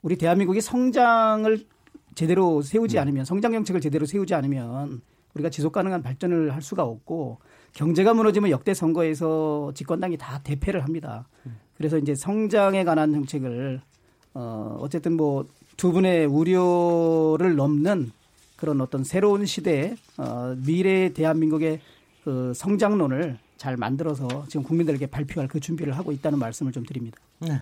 우리 대한민국이 성장을 제대로 세우지 않으면 성장 정책을 제대로 세우지 않으면 우리가 지속 가능한 발전을 할 수가 없고 경제가 무너지면 역대 선거에서 집권당이 다 대패를 합니다. 그래서 이제 성장에 관한 정책을 어 어쨌든 뭐 두 분의 우려를 넘는 그런 어떤 새로운 시대 어 미래 대한민국의 그 성장론을 잘 만들어서 지금 국민들에게 발표할 그 준비를 하고 있다는 말씀을 좀 드립니다. 네.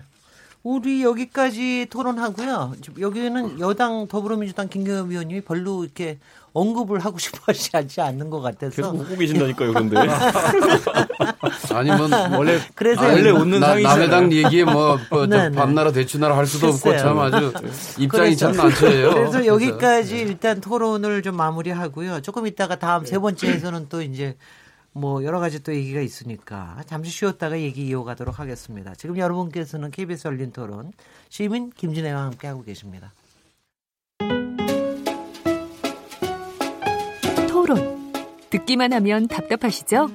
우리 여기까지 토론하고요. 여기는 여당 더불어민주당 김경엽 의원님이 별로 이렇게 언급을 하고 (laughs) 싶어 하지 않는 것 같아서. 계속 웃고 계신다니까요, 그런데. (laughs) 아니 뭐 원래 그래서 아니, 원래 웃는 나-. 남의 당 얘기에 뭐, 뭐 네, 네. 밤나라 대추나라 할 수도 없고 글쎄요. 참 아주 (laughs) 입장이 그래서- 참 난처해요. 그래서 여기까지 일단 토론을 좀 마무리하고요. 조금 있다가 다음 세 번째에서는 또 이제 뭐 여러 가지 또 얘기가 있으니까 잠시 쉬었다가 얘기 이어가도록 하겠습니다. 지금 여러분께서는 KBS 열린 토론 시민 김진애와 함께 하고 계십니다. 토론. 듣기만 하면 답답하시죠?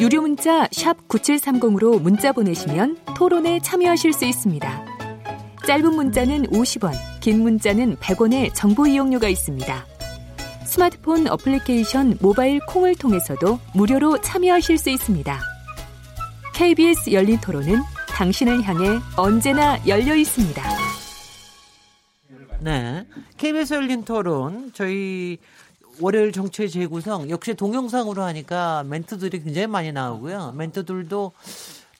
유료 문자 9730으로 문자 보내시면 토론에 참여하실 수 있습니다. 짧은 문자는 50원, 긴 문자는 100원의 정보 이용료가 있습니다. 스마트폰 어플리케이션 모바일 콩을 통해서도 무료로 참여하실 수 있습니다. KBS 열린 토론은 당신을 향해 언제나 열려 있습니다. 네. KBS 열린 토론 저희 월요일 정체 재구성 역시 동영상으로 하니까 멘트들이 굉장히 많이 나오고요. 멘트들도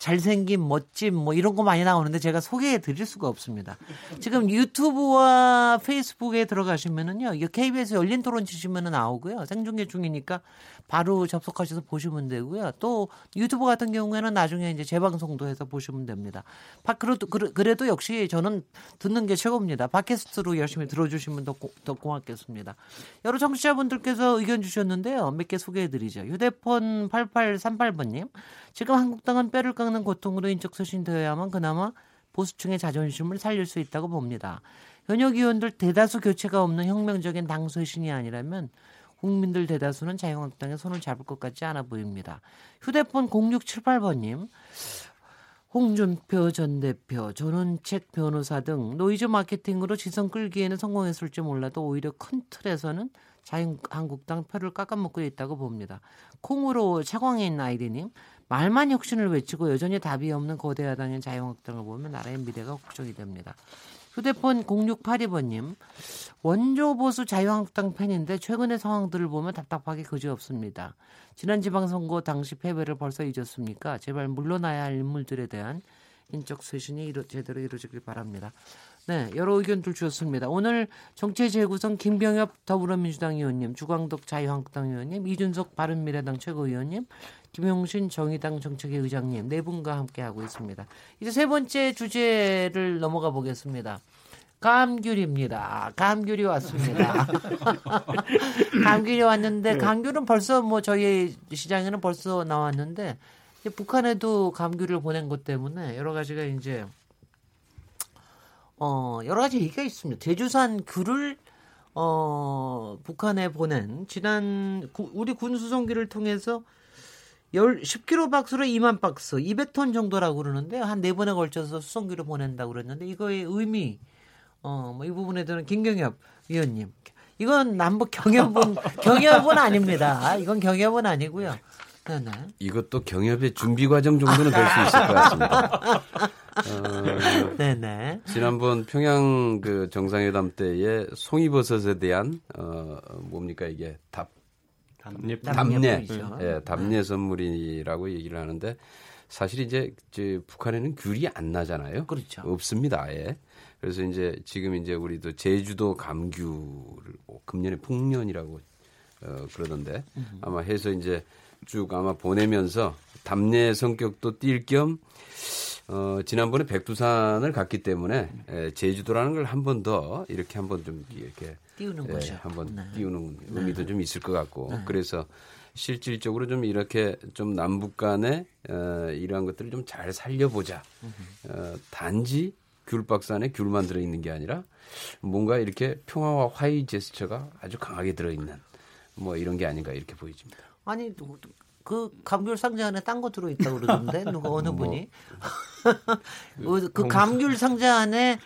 잘생김, 멋짐 뭐 이런 거 많이 나오는데 제가 소개해 드릴 수가 없습니다. 지금 유튜브와 페이스북에 들어가시면은요. 이게 KBS 열린 토론 치시면은 나오고요. 생중계 중이니까 바로 접속하셔서 보시면 되고요. 또 유튜브 같은 경우에는 나중에 이제 재방송도 해서 보시면 됩니다. 바- 그래도 그래- 그래도 역시 저는 듣는 게 최고입니다. 팟캐스트로 열심히 들어주시면 더, 고, 더 고맙겠습니다. 여러 청취자분들께서 의견 주셨는데요. 몇 개 소개해드리죠. 휴대폰 8838번님. 지금 한국당은 뼈를 깎는 고통으로 인적 쇄신되어야만 그나마 보수층의 자존심을 살릴 수 있다고 봅니다. 현역 의원들 대다수 교체가 없는 혁명적인 당 쇄신이 아니라면 국민들 대다수는 자유한국당의 손을 잡을 것 같지 않아 보입니다. 휴대폰 0678번님. 홍준표 전 대표, 전원책 변호사 등 노이즈 마케팅으로 시선 끌기에는 성공했을지 몰라도 오히려 큰 틀에서는 자유한국당 표를 깎아먹고 있다고 봅니다. 콩으로 차광에 있는 아이디님, 말만 혁신을 외치고 여전히 답이 없는 거대 야당인 자유한국당을 보면 나라의 미래가 걱정이 됩니다. 휴대폰 0682번님, 원조 보수 자유한국당 팬인데 최근의 상황들을 보면 답답하기 그지없습니다. 지난 지방선거 당시 패배를 벌써 잊었습니까? 제발 물러나야 할 인물들에 대한 인적 쇄신이 이루, 제대로 이루어지길 바랍니다. 네, 여러 의견들 주셨습니다. 오늘 정체 재구성 김병엽 더불어민주당 의원님, 주광덕 자유한국당 의원님, 이준석 바른미래당 최고위원님, 김용신 정의당 정책위 의장님 네 분과 함께 하고 있습니다. 이제 세 번째 주제를 넘어가 보겠습니다. 감귤입니다. 감귤이 왔습니다. (laughs) 감귤이 왔는데 감귤은 벌써 뭐 저희 시장에는 벌써 나왔는데 북한에도 감귤을 보낸 것 때문에 여러 가지가 이제 어 여러 가지 얘기가 있습니다. 제주산 귤을 어 북한에 보낸 지난 구- 우리 군 수송기를 통해서 열 10kg 박스로 2만 박스, 200톤 정도라고 그러는데 한 네 번에 걸쳐서 수송기로 보낸다고 그랬는데 이거의 의미 어 뭐 이 부분에 대해서는 김경엽 위원님 이건 남북 경협은 (laughs) 경협은 아닙니다. 이건 경협은 아니고요. 네 네. 이것도 경협의 준비 과정 정도는 될 수 있을 것 같습니다. (laughs) 어, 네네. 지난번 평양 그 정상회담 때에 송이버섯에 대한 어 뭡니까 이게 답 답례. 답례, 보이죠. 예, 답례 선물이라고 얘기를 하는데 사실 이제 저 북한에는 귤이 안 나잖아요. 그렇죠. 없습니다, 아예. 그래서 이제 지금 이제 우리도 제주도 감귤을 뭐 금년에 풍년이라고 어, 그러던데 아마 해서 이제 쭉 아마 보내면서 답례 성격도 띌 겸 어, 지난번에 백두산을 갔기 때문에 에, 제주도라는 걸 한 번 더 이렇게 한 번 좀 이렇게 띄우는 예, 거죠. 한번 네. 띄우는 의미도 좀 있을 것 같고 그래서 실질적으로 좀 이렇게 좀 남북 간에 어, 이러한 것들을 좀 잘 살려보자. 어, 단지 귤박스 안에 귤만 들어있는 게 아니라 뭔가 이렇게 평화와 화해 제스처가 아주 강하게 들어있는 뭐 이런 게 아닌가 이렇게 보여집니다. 아니 누구- 그 감귤 상자 안에 딴 거 들어 있다고 그러던데 누가 어느 뭐. 분이 그, 그 감귤 상자 안에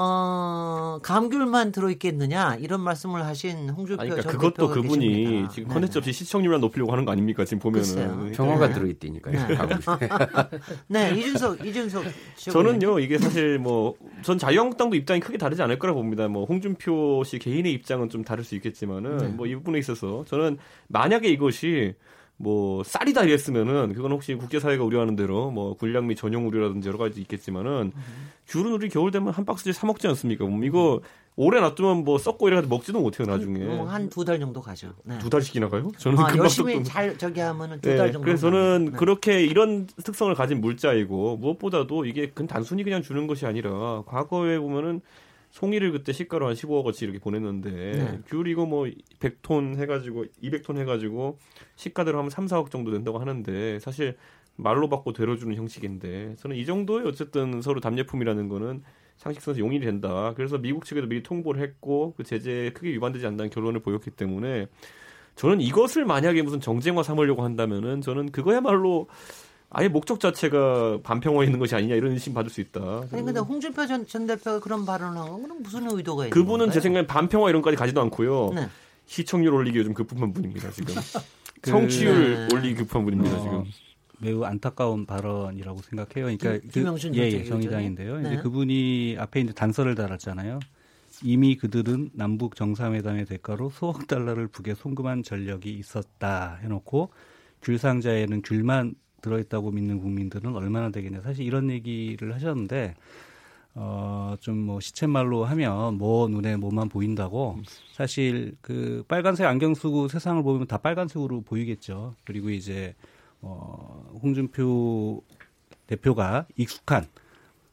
어 감귤만 들어 있겠느냐 이런 말씀을 하신 홍준표 아니, 그러니까 전 그것도 그분이 계십니다. 지금 네네. 컨텐츠 없이 시청률만 높이려고 하는 거 아닙니까? 지금 보면은. 글쎄요. 그러니까 평화가 들어있다니까요. 감귤. (laughs) 네 이준석 이준석 저는요 이게 사실 뭐 전 자유한국당도 입장이 크게 다르지 않을 거라 봅니다. 뭐 홍준표 씨 개인의 입장은 좀 다를 수 있겠지만은 네. 뭐이 부분에 있어서 저는 만약에 이것이 뭐 쌀이다 이랬으면은 그건 혹시 국제사회가 우려하는 대로 뭐 군량 및 전용 우려라든지 여러 가지 있겠지만은 귤은 우리 겨울 되면 한 박스씩 사 먹지 않습니까? 뭐 이거 오래 놔두면 뭐 썩고 이래가지고 먹지도 못해요 나중에 한 두 달 정도 가죠. 네. 두 달씩이나 가요? 저는 아, 열심히 썩던- 잘 저기 하면은 두 네, 달 정도. 그래서 저는 네. 그렇게 이런 특성을 가진 물자이고 무엇보다도 이게 그 단순히 그냥 주는 것이 아니라 과거에 보면은 송이를 그때 시가로 한 15억어치 이렇게 보냈는데 네. 귤 이거 뭐 100톤 해가지고 200톤 해가지고 시가대로 하면 3, 4억 정도 된다고 하는데 사실 말로 받고 되려주는 형식인데 저는 이 정도의 어쨌든 서로 담례품이라는 거는 상식선에서 용인이 된다. 그래서 미국 측에도 미리 통보를 했고 그 제재에 크게 위반되지 않는다는 결론을 보였기 때문에 저는 이것을 만약에 무슨 정쟁화 삼으려고 한다면은 저는 그거야말로 아예 목적 자체가 반평화 있는 것이 아니냐 이런 의심 받을 수 있다. 아니 근데 홍준표 전, 전 대표가 그런 발언을 한 건 무슨 의도가 있는 그분은 건가요? 제 생각엔 반평화 이런까지 가지도 않고요. 네. 시청률 올리기 요즘 급급한 분입니다 지금. (laughs) 성취율 네. 올리기 급한 분입니다 어, 지금. 매우 안타까운 발언이라고 생각해요. 그러니까 김- 김영준 예, 예, 정의당인데요. 네. 이제 그분이 앞에 이제 단서를 달았잖아요. 이미 그들은 남북 정상회담의 대가로 수억 달러를 북에 송금한 전력이 있었다 해놓고 귤 상자에는 귤만 들어있다고 믿는 국민들은 얼마나 되겠냐. 사실 이런 얘기를 하셨는데 어, 좀 뭐 시쳇말로 하면 뭐 눈에 뭐만 보인다고 사실 그 빨간색 안경 쓰고 세상을 보면 다 빨간색으로 보이겠죠. 그리고 이제 어, 홍준표 대표가 익숙한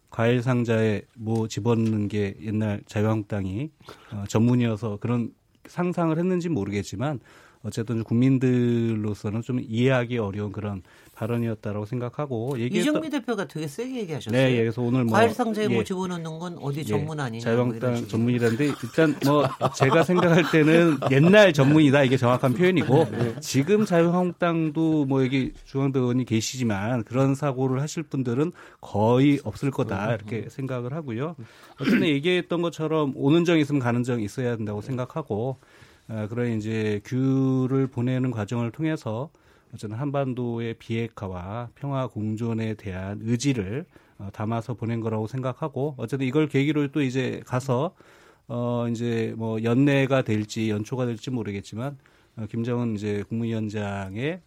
과일 상자에 뭐 집어넣는 게 옛날 자유한국당이 어, 전문이어서 그런 상상을 했는지 모르겠지만 어쨌든 국민들로서는 좀 이해하기 어려운 그런 발언이었다라고 생각하고 얘기했던 이정미 대표가 되게 세게 얘기하셨어요. 네, 예, 그래서 오늘 뭐 과일 상자에 뭐 예, 집어넣는 건 어디 예, 전문 아니냐. 뭐 자유한국당. 전문이라는데 일단 뭐 제가 생각할 때는 옛날 전문이다 이게 정확한 표현이고 네. 지금 자유한국당도 뭐 여기 중앙대 의원이 계시지만 그런 사고를 하실 분들은 거의 없을 거다 이렇게 생각을 하고요. 어쨌든 얘기했던 것처럼 오는 정 있으면 가는 정 있어야 된다고 생각하고 어, 그런 이제 귤을 보내는 과정을 통해서 어쨌든 한반도의 비핵화와 평화 공존에 대한 의지를 어, 담아서 보낸 거라고 생각하고 어쨌든 이걸 계기로 또 이제 가서 어 이제 뭐 연내가 될지 연초가 될지 모르겠지만 어, 김정은 이제 국무위원장의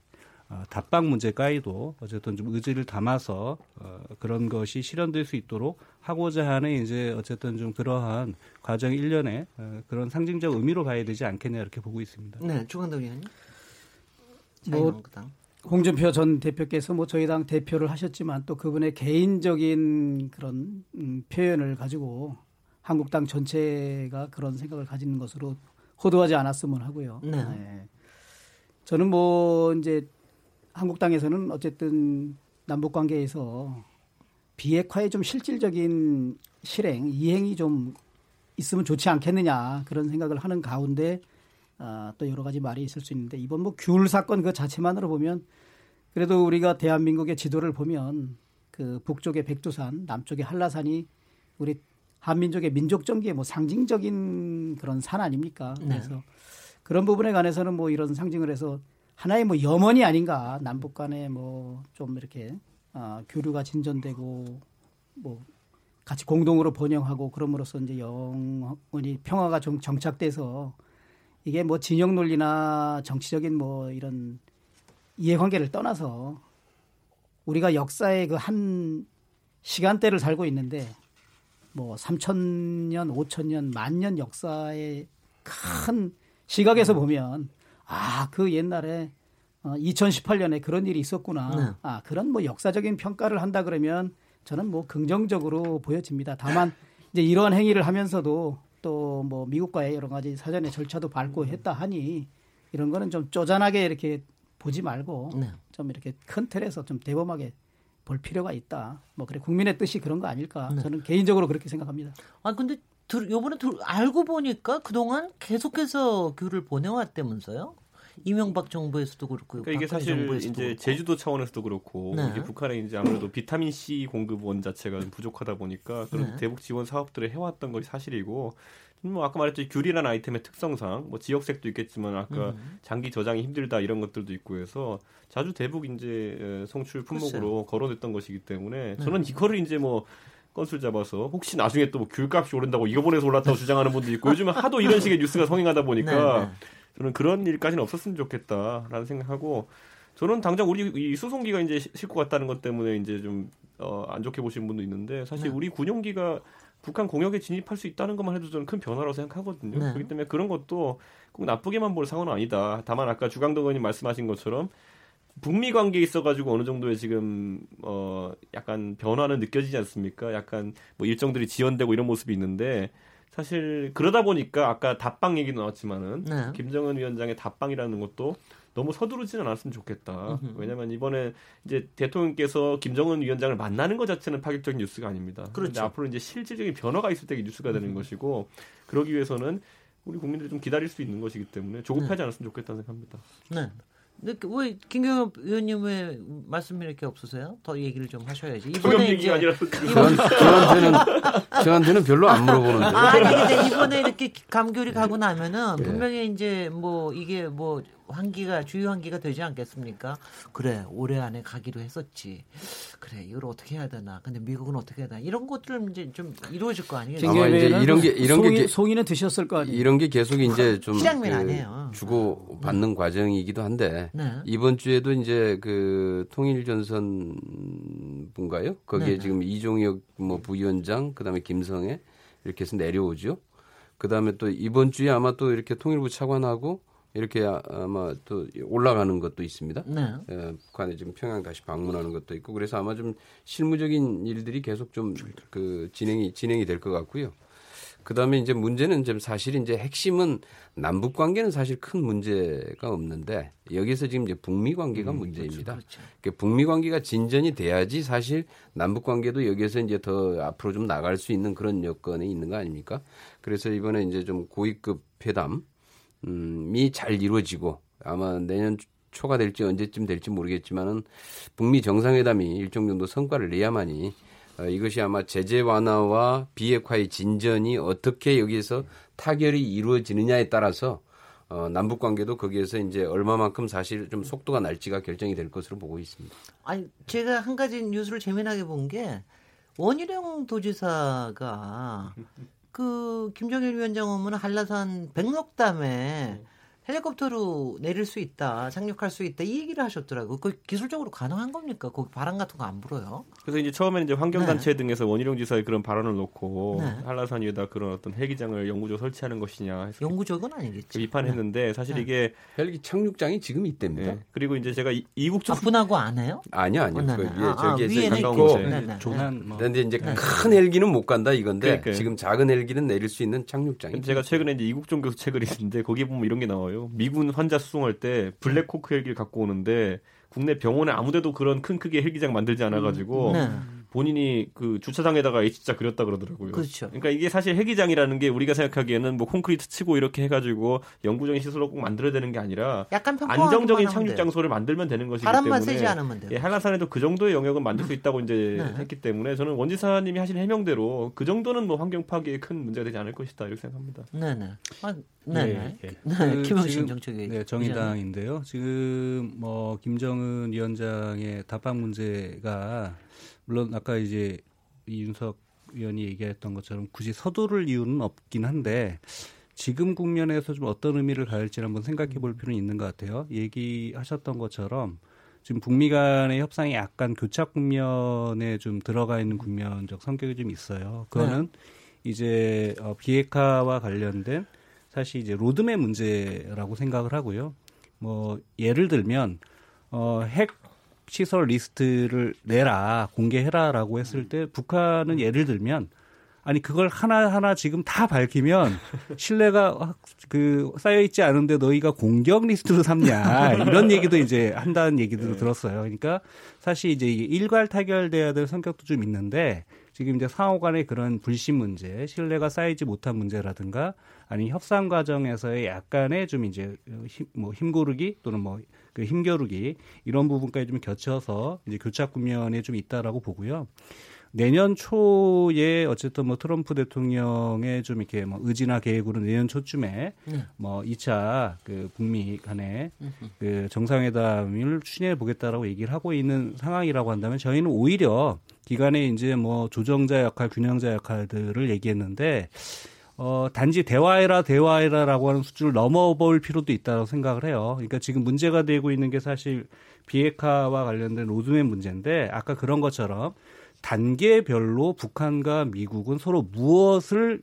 어, 답방 문제까지도 어쨌든 좀 의지를 담아서 어, 그런 것이 실현될 수 있도록 하고자 하는 이제 어쨌든 좀 그러한 과정 일련의 어, 그런 상징적 의미로 봐야 되지 않겠냐 이렇게 보고 있습니다. 네, 중앙당 의원님. 뭐 자유한국당. 홍준표 전 대표께서 뭐 저희 당 대표를 하셨지만 또 그분의 개인적인 그런 음, 표현을 가지고 한국당 전체가 그런 생각을 가지는 것으로 호도하지 않았으면 하고요. 네. 저는 뭐 이제 한국당에서는 어쨌든 남북 관계에서 비핵화의 좀 실질적인 실행, 이행이 좀 있으면 좋지 않겠느냐 그런 생각을 하는 가운데 아, 또 여러 가지 말이 있을 수 있는데 이번 뭐 귤 사건 그 자체만으로 보면 그래도 우리가 대한민국의 지도를 보면 그 북쪽의 백두산, 남쪽의 한라산이 우리 한민족의 민족 정기의 뭐 상징적인 그런 산 아닙니까? 그래서 그런 부분에 관해서는 뭐 이런 상징을 해서 하나의 뭐 염원이 아닌가 남북 간에 뭐 좀 이렇게 아, 교류가 진전되고 뭐 같이 공동으로 번영하고 그럼으로써 이제 영원히 평화가 좀 정착돼서 이게 뭐 진영 논리나 정치적인 뭐 이런 이해관계를 떠나서 우리가 역사의 그 한 시간대를 살고 있는데 뭐 3천 년, 5천 년, 만 년 역사의 큰 시각에서 보면 아, 그 옛날에 어, 2018년에 그런 일이 있었구나. 네. 아, 그런 뭐 역사적인 평가를 한다 그러면 저는 뭐 긍정적으로 보여집니다. 다만 (laughs) 이제 이러한 행위를 하면서도 또 뭐 미국과의 여러 가지 사전에 절차도 밟고 했다 하니 이런 거는 좀 쪼잔하게 이렇게 보지 말고 네. 좀 이렇게 큰 틀에서 좀 대범하게 볼 필요가 있다. 뭐 그래 국민의 뜻이 그런 거 아닐까? 네. 저는 개인적으로 그렇게 생각합니다. 아 근데 들, 요번에 들, 알고 보니까 그동안 계속해서 귤을 보내왔다면서요? 이명박 정부에서도 그렇고 그러니까 이게 사실 이제 그렇고. 제주도 차원에서도 그렇고 네. 이게 북한에 이제 아무래도 비타민 C 공급원 자체가 좀 부족하다 보니까 그런 네. 대북 지원 사업들을 해왔던 것이 사실이고 뭐 아까 말했듯이 귤이라는 아이템의 특성상 뭐 지역색도 있겠지만 아까 음. 장기 저장이 힘들다 이런 것들도 있고 해서 자주 대북 이제 에, 송출 품목으로 거론했던 것이기 때문에 네. 저는 이거를 이제 뭐 건술 잡아서 혹시 나중에 또 뭐 귤값이 오른다고 이거 보내서 올랐다고 주장하는 분도 있고 요즘은 하도 이런 식의 뉴스가 성행하다 보니까 네, 네. 저는 그런 일까지는 없었으면 좋겠다라는 생각하고 저는 당장 우리 이 수송기가 이제 싣고 갔다는 것 때문에 이제 좀 어, 안 좋게 보시는 분도 있는데 사실 네. 우리 군용기가 북한 공역에 진입할 수 있다는 것만 해도 저는 큰 변화라고 생각하거든요. 네. 그렇기 때문에 그런 것도 꼭 나쁘게만 볼 상황은 아니다. 다만 아까 주강덕 의원님 말씀하신 것처럼 북미 관계에 있어가지고 어느 정도의 지금 어 약간 변화는 느껴지지 않습니까? 약간 뭐 일정들이 지연되고 이런 모습이 있는데 사실 그러다 보니까 아까 답방 얘기도 나왔지만은 네. 김정은 위원장의 답방이라는 것도 너무 서두르지는 않았으면 좋겠다. 왜냐하면 이번에 이제 대통령께서 김정은 위원장을 만나는 것 자체는 파격적인 뉴스가 아닙니다. 그렇죠. 앞으로 이제 실질적인 변화가 있을 때 뉴스가 되는 것이고 그러기 위해서는 우리 국민들이 좀 기다릴 수 있는 것이기 때문에 조급하지 않았으면 좋겠다는 생각합니다. 네. 근데 그왜 김경엽 의원님 왜 말씀이 이렇게 없으세요? 더 얘기를 좀 하셔야지. 아니라 그 저한, 저한테는 저한테는 별로 안 물어보는데. 아니 근데 이번에 이렇게 감귤이 가고 나면은 예. 분명히 이제 뭐 이게 뭐 환기가 주요 환기가 되지 않겠습니까? 그래 올해 안에 가기로 했었지. 그래 이걸 어떻게 해야 되나? 근데 미국은 어떻게 해야 되나? 이런 것들은 이제 좀 이루어질 거 아니에요? 아마 이제 이런 게- 이런 게 송이, 게- 송이는 드셨을 거 아니에요. 이런 게 계속 이제 좀 시장면 그 아니에요. 주고 받는 과정이기도 한데 네. 이번 주에도 이제 그 통일전선 분가요? 거기에 네네. 지금 이종혁 뭐 부위원장 그다음에 김성애 이렇게 해서 내려오죠. 그다음에 또 이번 주에 아마 또 이렇게 통일부 차관하고 이렇게 아- 아마 또 올라가는 것도 있습니다. 네. 예, 북한에 지금 평양 다시 방문하는 것도 있고 그래서 아마 좀 실무적인 일들이 계속 좀 그 진행이 진행이 될 것 같고요. 그다음에 이제 문제는 좀 사실 이제 핵심은 남북 관계는 사실 큰 문제가 없는데 여기서 지금 이제 북미 관계가 문제입니다. 그렇죠. 그 북미 관계가 진전이 돼야지 사실 남북 관계도 여기에서 이제 더 앞으로 좀 나갈 수 있는 그런 여건이 있는 거 아닙니까? 그래서 이번에 이제 좀 고위급 회담 음이 잘 이루어지고 아마 내년 초가 될지 언제쯤 될지 모르겠지만은 북미 정상회담이 일정 정도 성과를 내야만이 어, 이것이 아마 제재 완화와 비핵화의 진전이 어떻게 여기에서 타결이 이루어지느냐에 따라서 어, 남북 관계도 거기에서 이제 얼마만큼 사실 좀 속도가 날지가 결정이 될 것으로 보고 있습니다. 아니 제가 한 가지 뉴스를 재미나게 본 게 원희룡 도지사가 그 김정일 위원장 오면 한라산 백록담에 헬리콥터로 내릴 수 있다, 착륙할 수 있다 이 얘기를 하셨더라고. 그 기술적으로 가능한 겁니까? 거기 바람 같은 거 안 불어요? 그래서 이제 처음에는 이제 환경단체 등에서 원희룡 지사의 그런 발언을 놓고 네. 한라산 위에다 그런 어떤 헬기장을 영구적으로 설치하는 것이냐 해서 영구적은 아니겠지. 비판했는데 사실 네. 이게 헬기 착륙장이 지금 있답니다. 예. 그리고 이제 제가 이- 이국 쪽 아, 분하고 안 해요? 아니요, 아니요. 어, 네, 그 네. 위에 아, 아, 저기에서 위에는 있고 있고. 네, 네. 조난 뭐 그런데 이제 큰 헬기는 못 간다 이건데 그러니까요. 지금 작은 헬기는 내릴 수 있는 착륙장이 제가 최근에 이제 이국종 교수 책을 읽는데 거기에 보면 이런 게 나와요. 미군 환자 수송할 때 블랙호크 헬기를 갖고 오는데 국내 병원에 아무데도 그런 큰 크기의 헬기장 만들지 않아가지고 네. 본인이 그 주차장에다가 H자 그렸다 그러더라고요. 그렇죠. 그러니까 이게 사실 헬기장이라는 게 우리가 생각하기에는 뭐 콘크리트 치고 이렇게 해가지고 영구적인 시설로 꼭 만들어야 되는 게 아니라 약간 안정적인 착륙 돼요. 장소를 만들면 되는 것이기 바람만 때문에 세지 않으면 돼요. 예, 한라산에도 그 정도의 영역은 만들 수 있다고 이제 네. 했기 때문에 저는 원지사님이 하신 해명대로 그 정도는 뭐 환경 파괴에 큰 문제가 되지 않을 것이다 이렇게 생각합니다. 네네. 아, 네네. 예, 예. 네, 그 김영신 정책위. 네, 정의당인데요. 지금 뭐 김정은 위원장의 답방 문제가 물론 아까 이제 이윤석 위원이 얘기했던 것처럼 굳이 서두를 이유는 없긴 한데 지금 국면에서 좀 어떤 의미를 가질지 한번 생각해 볼 필요는 있는 것 같아요. 얘기하셨던 것처럼 지금 북미 간의 협상이 약간 교착 국면에 좀 들어가 있는 국면적 성격이 좀 있어요. 그거는 이제 어, 비핵화와 관련된 사실 이제 로드맵 문제라고 생각을 하고요. 뭐 예를 들면 어, 핵 시설 리스트를 내라 공개해라라고 했을 때 북한은 예를 들면 아니 그걸 하나 하나 지금 다 밝히면 (laughs) 신뢰가 확- 그 쌓여 있지 않은데 너희가 공격 리스트로 삼냐 이런 얘기도 이제 한다는 얘기도 들었어요. 그러니까 사실 이제 일괄 타결돼야 될 성격도 좀 있는데 지금 이제 상호 간의 그런 불신 문제, 신뢰가 쌓이지 못한 문제라든가 아니 협상 과정에서의 약간의 좀 이제 힘, 뭐 힘고르기 또는 뭐 그 힘겨루기 이런 부분까지 좀 겹쳐서 이제 교착 국면에 좀 있다라고 보고요. 내년 초에 어쨌든 뭐 트럼프 대통령의 좀 이렇게 뭐 의지나 계획으로 내년 초쯤에 네. 뭐 2차 그 북미 간의 그 정상회담을 추진해 보겠다라고 얘기를 하고 있는 상황이라고 한다면 저희는 오히려 기간에 이제 뭐 조정자 역할, 균형자 역할들을 얘기했는데 어, 단지 대화해라, 대화해라 라고 하는 수준을 넘어볼 필요도 있다고 생각을 해요. 그러니까 지금 문제가 되고 있는 게 사실 비핵화와 관련된 로드맵 문제인데 아까 그런 것처럼 단계별로 북한과 미국은 서로 무엇을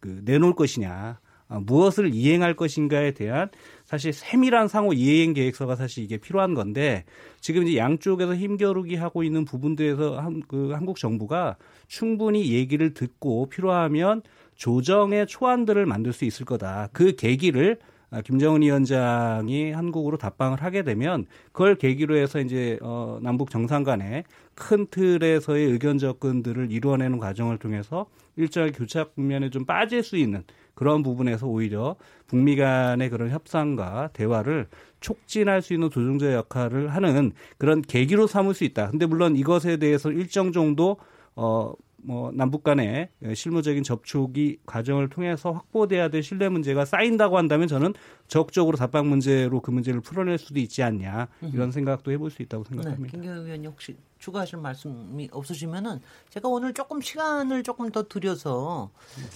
그 내놓을 것이냐, 아, 무엇을 이행할 것인가에 대한 사실 세밀한 상호 이행 계획서가 사실 이게 필요한 건데 지금 이제 양쪽에서 힘겨루기 하고 있는 부분들에서 한, 그 한국 정부가 충분히 얘기를 듣고 필요하면 조정의 초안들을 만들 수 있을 거다. 그 계기를 아, 김정은 위원장이 한국으로 답방을 하게 되면 그걸 계기로 해서 이제 어 남북 정상 간의 큰 틀에서의 의견 접근들을 이루어내는 과정을 통해서 일정의 교착 국면에 좀 빠질 수 있는 그런 부분에서 오히려 북미 간의 그런 협상과 대화를 촉진할 수 있는 조정자 역할을 하는 그런 계기로 삼을 수 있다. 근데 물론 이것에 대해서 일정 정도 어 뭐 남북 간의 실무적인 접촉이 과정을 통해서 확보돼야 될 신뢰 문제가 쌓인다고 한다면 저는 적극적으로 답방 문제로 그 문제를 풀어낼 수도 있지 않냐 이런 생각도 해볼 수 있다고 생각합니다. 네, 김경희 의원님 혹시 추가하실 말씀이 없으시면은 제가 오늘 조금 시간을 조금 더 드려서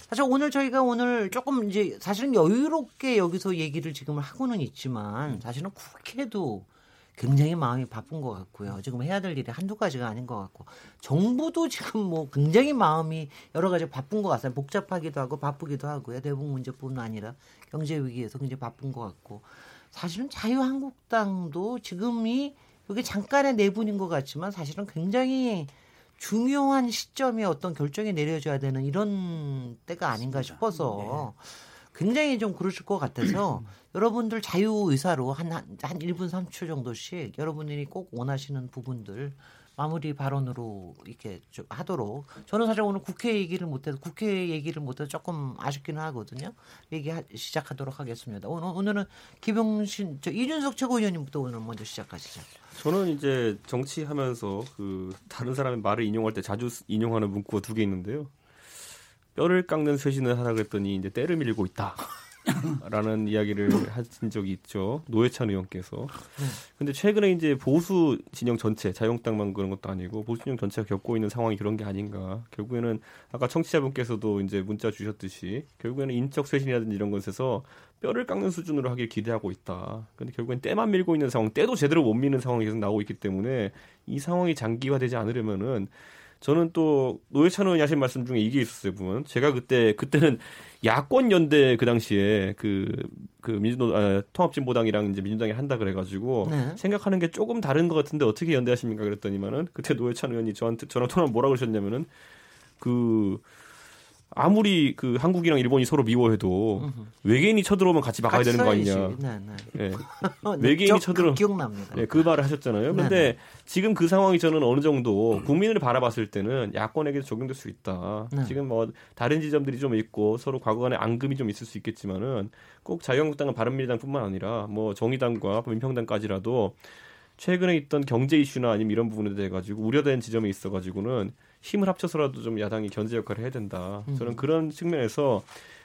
사실 오늘 저희가 오늘 조금 이제 사실은 여유롭게 여기서 얘기를 지금 하고는 있지만 사실은 국회도 굉장히 마음이 바쁜 것 같고요. 지금 해야 될 일이 한두 가지가 아닌 것 같고 정부도 (laughs) 지금 뭐 굉장히 마음이 여러 가지 바쁜 것 같아요. 복잡하기도 하고 바쁘기도 하고요. 대북 문제뿐 아니라 경제 위기에서 굉장히 바쁜 것 같고 사실은 자유한국당도 지금이 이게 잠깐의 내분인 것 같지만 사실은 굉장히 중요한 시점에 어떤 결정이 내려져야 되는 이런 때가 아닌가 싶어서 네. 굉장히 좀 그러실 것 같아서 (clears throat) 여러분들 자유 의사로 한, 한, 한 1분 3초 정도씩 여러분들이 꼭 원하시는 부분들 마무리 발언으로 이렇게 좀 하도록 저는 사실 오늘 국회 얘기를 못해서 국회 얘기를 못해서 조금 아쉽기는 하거든요. 얘기 시작하도록 하겠습니다. 오늘 오늘은 김영신 저 이준석 최고위원님부터 오늘 먼저 시작하시죠. 저는 이제 정치하면서 그 다른 사람의 말을 인용할 때 자주 인용하는 문구가 두 개 있는데요. 뼈를 깎는 쇄신을 하라 그랬더니 이제 때를 밀고 있다. 라는 (laughs) 이야기를 하신 적이 있죠. 노회찬 의원께서. 근데 최근에 이제 보수 진영 전체, 자유한국당만 그런 것도 아니고 보수 진영 전체가 겪고 있는 상황이 그런 게 아닌가. 결국에는 아까 청취자분께서도 이제 문자 주셨듯이 결국에는 인적 쇄신이라든지 이런 것에서 뼈를 깎는 수준으로 하길 기대하고 있다. 근데 결국엔 때만 밀고 있는 상황, 때도 제대로 못 미는 상황이 계속 나오고 있기 때문에 이 상황이 장기화되지 않으려면은 저는 또 노회찬 의원이 하신 말씀 중에 이게 있었어요, 보면. 제가 그때, 그때는 야권 연대 그 당시에 그, 그 민주노, 아, 통합진보당이랑 이제 민주당이 한다 그래가지고 네. 생각하는 게 조금 다른 것 같은데 어떻게 연대하십니까? 그랬더니만은 그때 노회찬 의원이 저한테, 저랑 통화 뭐라 그러셨냐면은 그, 아무리 그 한국이랑 일본이 서로 미워해도 으흠. 외계인이 쳐들어오면 같이 막아야 되는 거 아니냐. 네, 네. (laughs) 네. 외계인이 쳐들어 기억납니다. 네, 그 말을 하셨잖아요. 네, 근데 네. 지금 그 상황이 저는 어느 정도 국민을 바라봤을 때는 야권에게 적용될 수 있다. 네. 지금 뭐 다른 지점들이 좀 있고 서로 과거 간에 앙금이 좀 있을 수 있겠지만은 꼭 자유한국당과 바른미래당뿐만 아니라 뭐 정의당과 민평당까지라도 최근에 있던 경제 이슈나 아니면 이런 부분에 대해 가지고 우려된 지점이 있어 가지고는 힘을 합쳐서라도 좀 야당이 견제 역할을 해야 된다. 음. 저는 그런 측면에서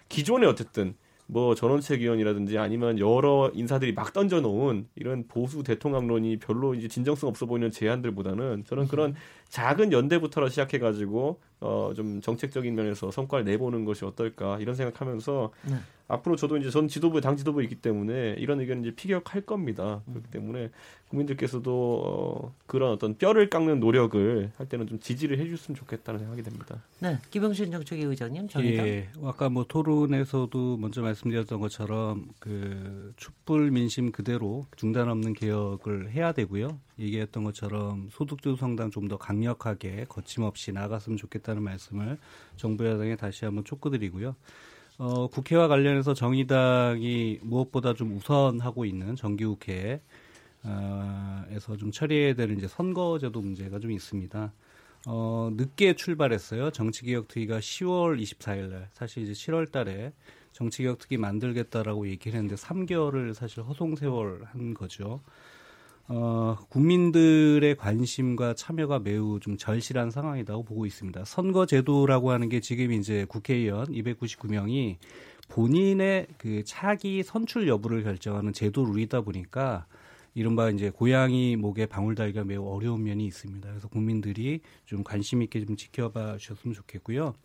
기존에 어쨌든 뭐 전원책 위원이라든지 아니면 여러 인사들이 막 던져놓은 이런 보수 대통합론이 별로 이제 진정성 없어 보이는 제안들보다는 저는 그런 작은 연대부터 시작해가지고 어 좀 정책적인 면에서 성과를 내보는 것이 어떨까 이런 생각하면서 네. 앞으로 저도 이제 전 지도부에 당 지도부에 있기 때문에 이런 의견 이제 피격할 겁니다. 그렇기 때문에 국민들께서도 어, 그런 어떤 뼈를 깎는 노력을 할 때는 좀 지지를 해줬으면 좋겠다는 생각이 됩니다. 네, 기병신 정책위 의장님, 정의당. 예, 아까 뭐 토론에서도 먼저 말씀드렸던 것처럼 그 촛불 민심 그대로 중단 없는 개혁을 해야 되고요. 얘기했던 것처럼 소득주 성당 좀 더 강력하게 거침없이 나갔으면 좋겠다는 말씀을 정부 여당에 다시 한번 촉구드리고요. 어, 국회와 관련해서 정의당이 무엇보다 좀 우선하고 있는 정기국회 어, 에서 좀 처리해야 되는 이제 선거제도 문제가 좀 있습니다. 어, 늦게 출발했어요. 정치개혁특위가 10월 24일 날. 사실 이제 7월 달에 정치개혁특위 만들겠다라고 얘기를 했는데 3개월을 사실 허송세월 한 거죠. 어, 국민들의 관심과 참여가 매우 좀 절실한 상황이라고 보고 있습니다. 선거제도라고 하는 게 지금 이제 국회의원 299명이 본인의 그 차기 선출 여부를 결정하는 제도 룰이다 보니까 이른바 이제 고양이 목에 방울 달기가 매우 어려운 면이 있습니다. 그래서 국민들이 좀 관심 있게 좀 지켜봐 주셨으면 좋겠고요.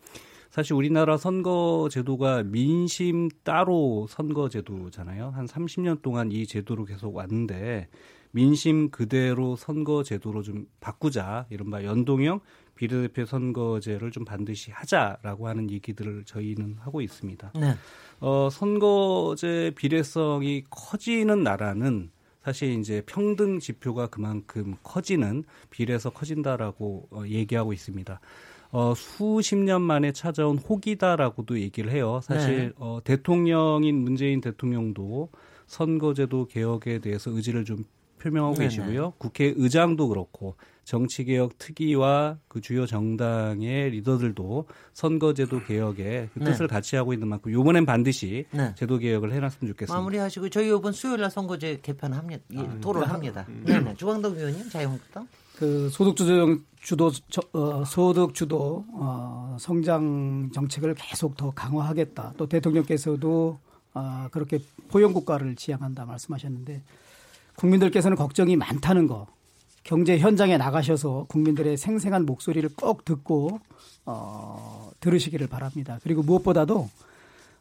사실 우리나라 선거 제도가 민심 따로 선거 제도잖아요. 한 30년 동안 이 제도로 계속 왔는데 민심 그대로 선거 제도로 좀 바꾸자. 이른바 연동형 비례대표 선거제를 좀 반드시 하자라고 하는 얘기들을 저희는 하고 있습니다. 네. 어, 선거제 비례성이 커지는 나라는 사실 이제 평등 지표가 그만큼 커지는 비례서 커진다라고 어, 얘기하고 있습니다. 어, 수십 년 만에 찾아온 호기다라고도 얘기를 해요. 사실 네. 어, 대통령인 문재인 대통령도 선거제도 개혁에 대해서 의지를 좀 표명하고 네네. 계시고요. 국회의장도 그렇고 정치개혁 특위와 그 주요 정당의 리더들도 선거제도 개혁에 그 네. 뜻을 같이 하고 있는 만큼 이번엔 반드시 네. 제도 개혁을 해놨으면 좋겠습니다. 마무리하시고 저희 이번 수요일 날 선거제 개편합니다. 예, 토론합니다. 네, 네. 주광덕 의원님 자유한국당. 그 소득 주도 주도 저- 어, 소득 주도 어, 성장 정책을 계속 더 강화하겠다. 또 대통령께서도 아, 그렇게 포용 국가를 지향한다 말씀하셨는데 국민들께서는 걱정이 많다는 거. 경제 현장에 나가셔서 국민들의 생생한 목소리를 꼭 듣고 어, 들으시기를 바랍니다. 그리고 무엇보다도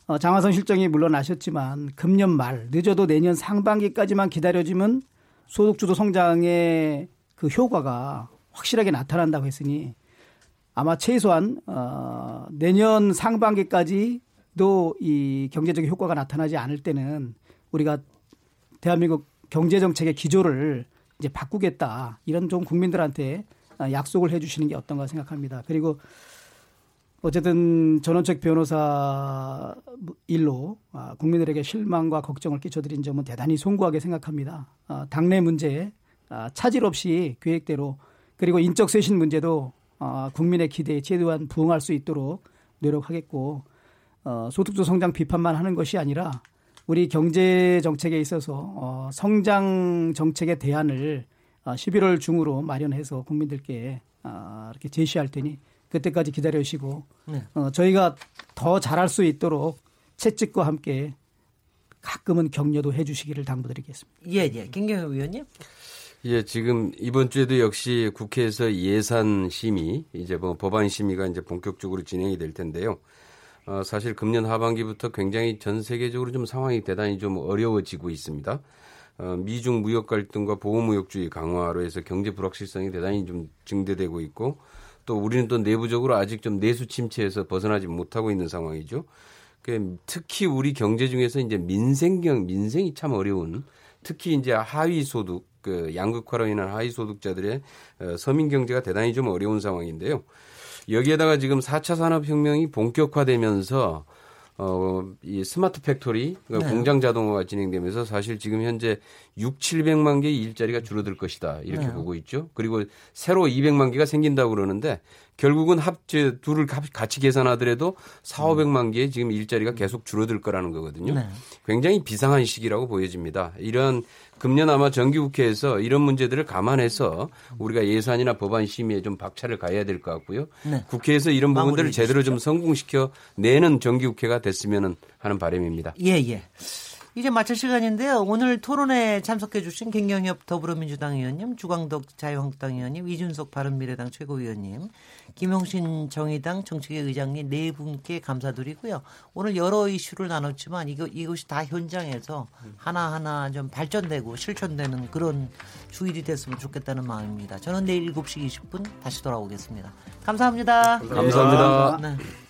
어, 장화선 실장이 물러나셨지만 금년 말 늦어도 내년 상반기까지만 기다려주면 소득주도 성장의 그 효과가 확실하게 나타난다고 했으니 아마 최소한 어, 내년 상반기까지도 이 경제적 효과가 나타나지 않을 때는 우리가 대한민국 경제 정책의 기조를 이제 바꾸겠다 이런 좀 국민들한테 아, 약속을 해주시는 게 어떤가 생각합니다. 그리고 어쨌든 전원책 변호사 일로 아, 국민들에게 실망과 걱정을 끼쳐드린 점은 대단히 송구하게 생각합니다. 아, 당내 문제 아, 차질 없이 계획대로 그리고 인적 쇄신 문제도 아, 국민의 기대에 최대한 부응할 수 있도록 노력하겠고 어, 소득주 성장 비판만 하는 것이 아니라 우리 경제 정책에 있어서 어, 성장 정책의 대안을 아, 11월 중으로 마련해서 국민들께 아, 이렇게 제시할 테니 그때까지 기다려 주시고 네. 어, 저희가 더 잘할 수 있도록 채찍과 함께 가끔은 격려도 해주시기를 당부드리겠습니다. 예, 예. 김경호 의원님. 예, 지금 이번 주에도 역시 국회에서 예산 심의, 이제 뭐 법안 심의가 이제 본격적으로 진행이 될 텐데요. 어, 사실 금년 하반기부터 굉장히 전 세계적으로 좀 상황이 대단히 좀 어려워지고 있습니다. 어, 미중 무역 갈등과 보호무역주의 강화로 해서 경제 불확실성이 대단히 좀 증대되고 있고 또 우리는 또 내부적으로 아직 좀 내수 침체에서 벗어나지 못하고 있는 상황이죠. 그 특히 우리 경제 중에서 이제 민생경 민생이 참 어려운 특히 이제 하위 소득 그 양극화로 인한 하위 소득자들의 어, 서민 경제가 대단히 좀 어려운 상황인데요. 여기에다가 지금 4차 산업혁명이 본격화되면서 어, 이 smart factory, 그러니까 네. 공장 자동화가 진행되면서 사실 지금 현재 6, 700만 개의 일자리가 줄어들 것이다. 이렇게 네. 보고 있죠. 그리고 새로 200만 개가 생긴다고 그러는데 결국은 합제 둘을 합- 같이 계산하더라도 4, 500만 개의 지금 일자리가 계속 줄어들 거라는 거거든요. 네. 굉장히 비상한 시기라고 보여집니다. 이런 금년 아마 정기국회에서 이런 문제들을 감안해서 우리가 예산이나 법안 심의에 좀 박차를 가해야 될 것 같고요. 네. 국회에서 이런 부분들을 제대로 좀 성공시켜 내는 정기국회가 됐으면 하는 바람입니다. 예, 예. 이제 마칠 시간인데요. 오늘 토론에 참석해 주신 김경협 더불어민주당 의원님, 주광덕 자유한국당 의원님, 이준석 바른미래당 최고위원님, 김용신 정의당 정책위 의장님 네 분께 감사드리고요. 오늘 여러 이슈를 나눴지만 이거 이것이 다 현장에서 하나하나 좀 발전되고 실천되는 그런 주일이 됐으면 좋겠다는 마음입니다. 저는 내일 7시 20분 다시 돌아오겠습니다. 감사합니다. 감사합니다. 네.